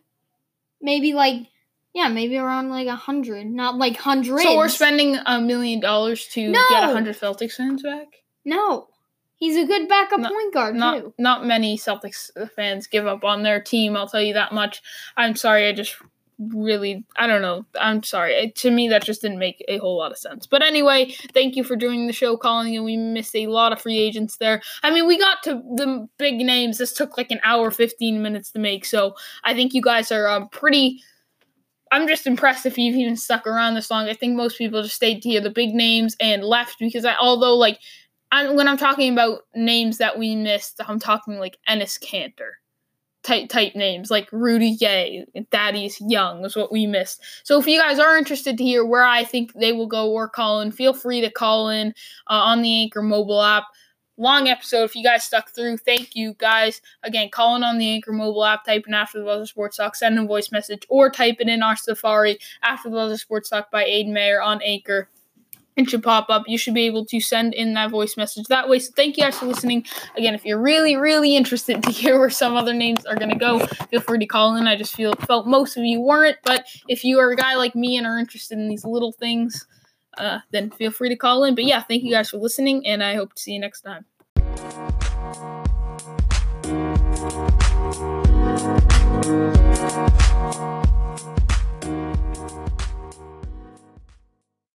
maybe like yeah, maybe around like a hundred, not like hundreds. So we're spending a million dollars to No. get a hundred Celtics fans back. no. He's a good backup No, point guard Not too. not many Celtics fans give up on their team. I'll tell you that much. I'm sorry. I just really I don't know. I'm sorry. It, to me, that just didn't make a whole lot of sense. But anyway, thank you for doing the show, Colin, and we missed a lot of free agents there. I mean, we got to the big names. This took like an hour, fifteen minutes to make. So I think you guys are um, pretty. I'm just impressed if you've even stuck around this long. I think most people just stayed to hear the big names and left because I, although like, I'm when I'm talking about names that we missed, I'm talking like Enes Kanter type type names like Rudy Gay, Thaddeus Young is what we missed. So if you guys are interested to hear where I think they will go or call in, feel free to call in uh, on the Anchor mobile app. Long episode. If you guys stuck through, thank you guys. Again, call in on the Anchor mobile app, type in after the buzzer sports talk, send a voice message, or type it in our Safari after the buzzer sports talk by Aiden Mayer on Anchor. It should pop up. You should be able to send in that voice message that way. So thank you guys for listening. Again, if you're really, really interested to hear where some other names are gonna go, feel free to call in. I just feel felt most of you weren't, but if you are a guy like me and are interested in these little things, uh, then feel free to call in. But yeah, thank you guys for listening, and I hope to see you next time.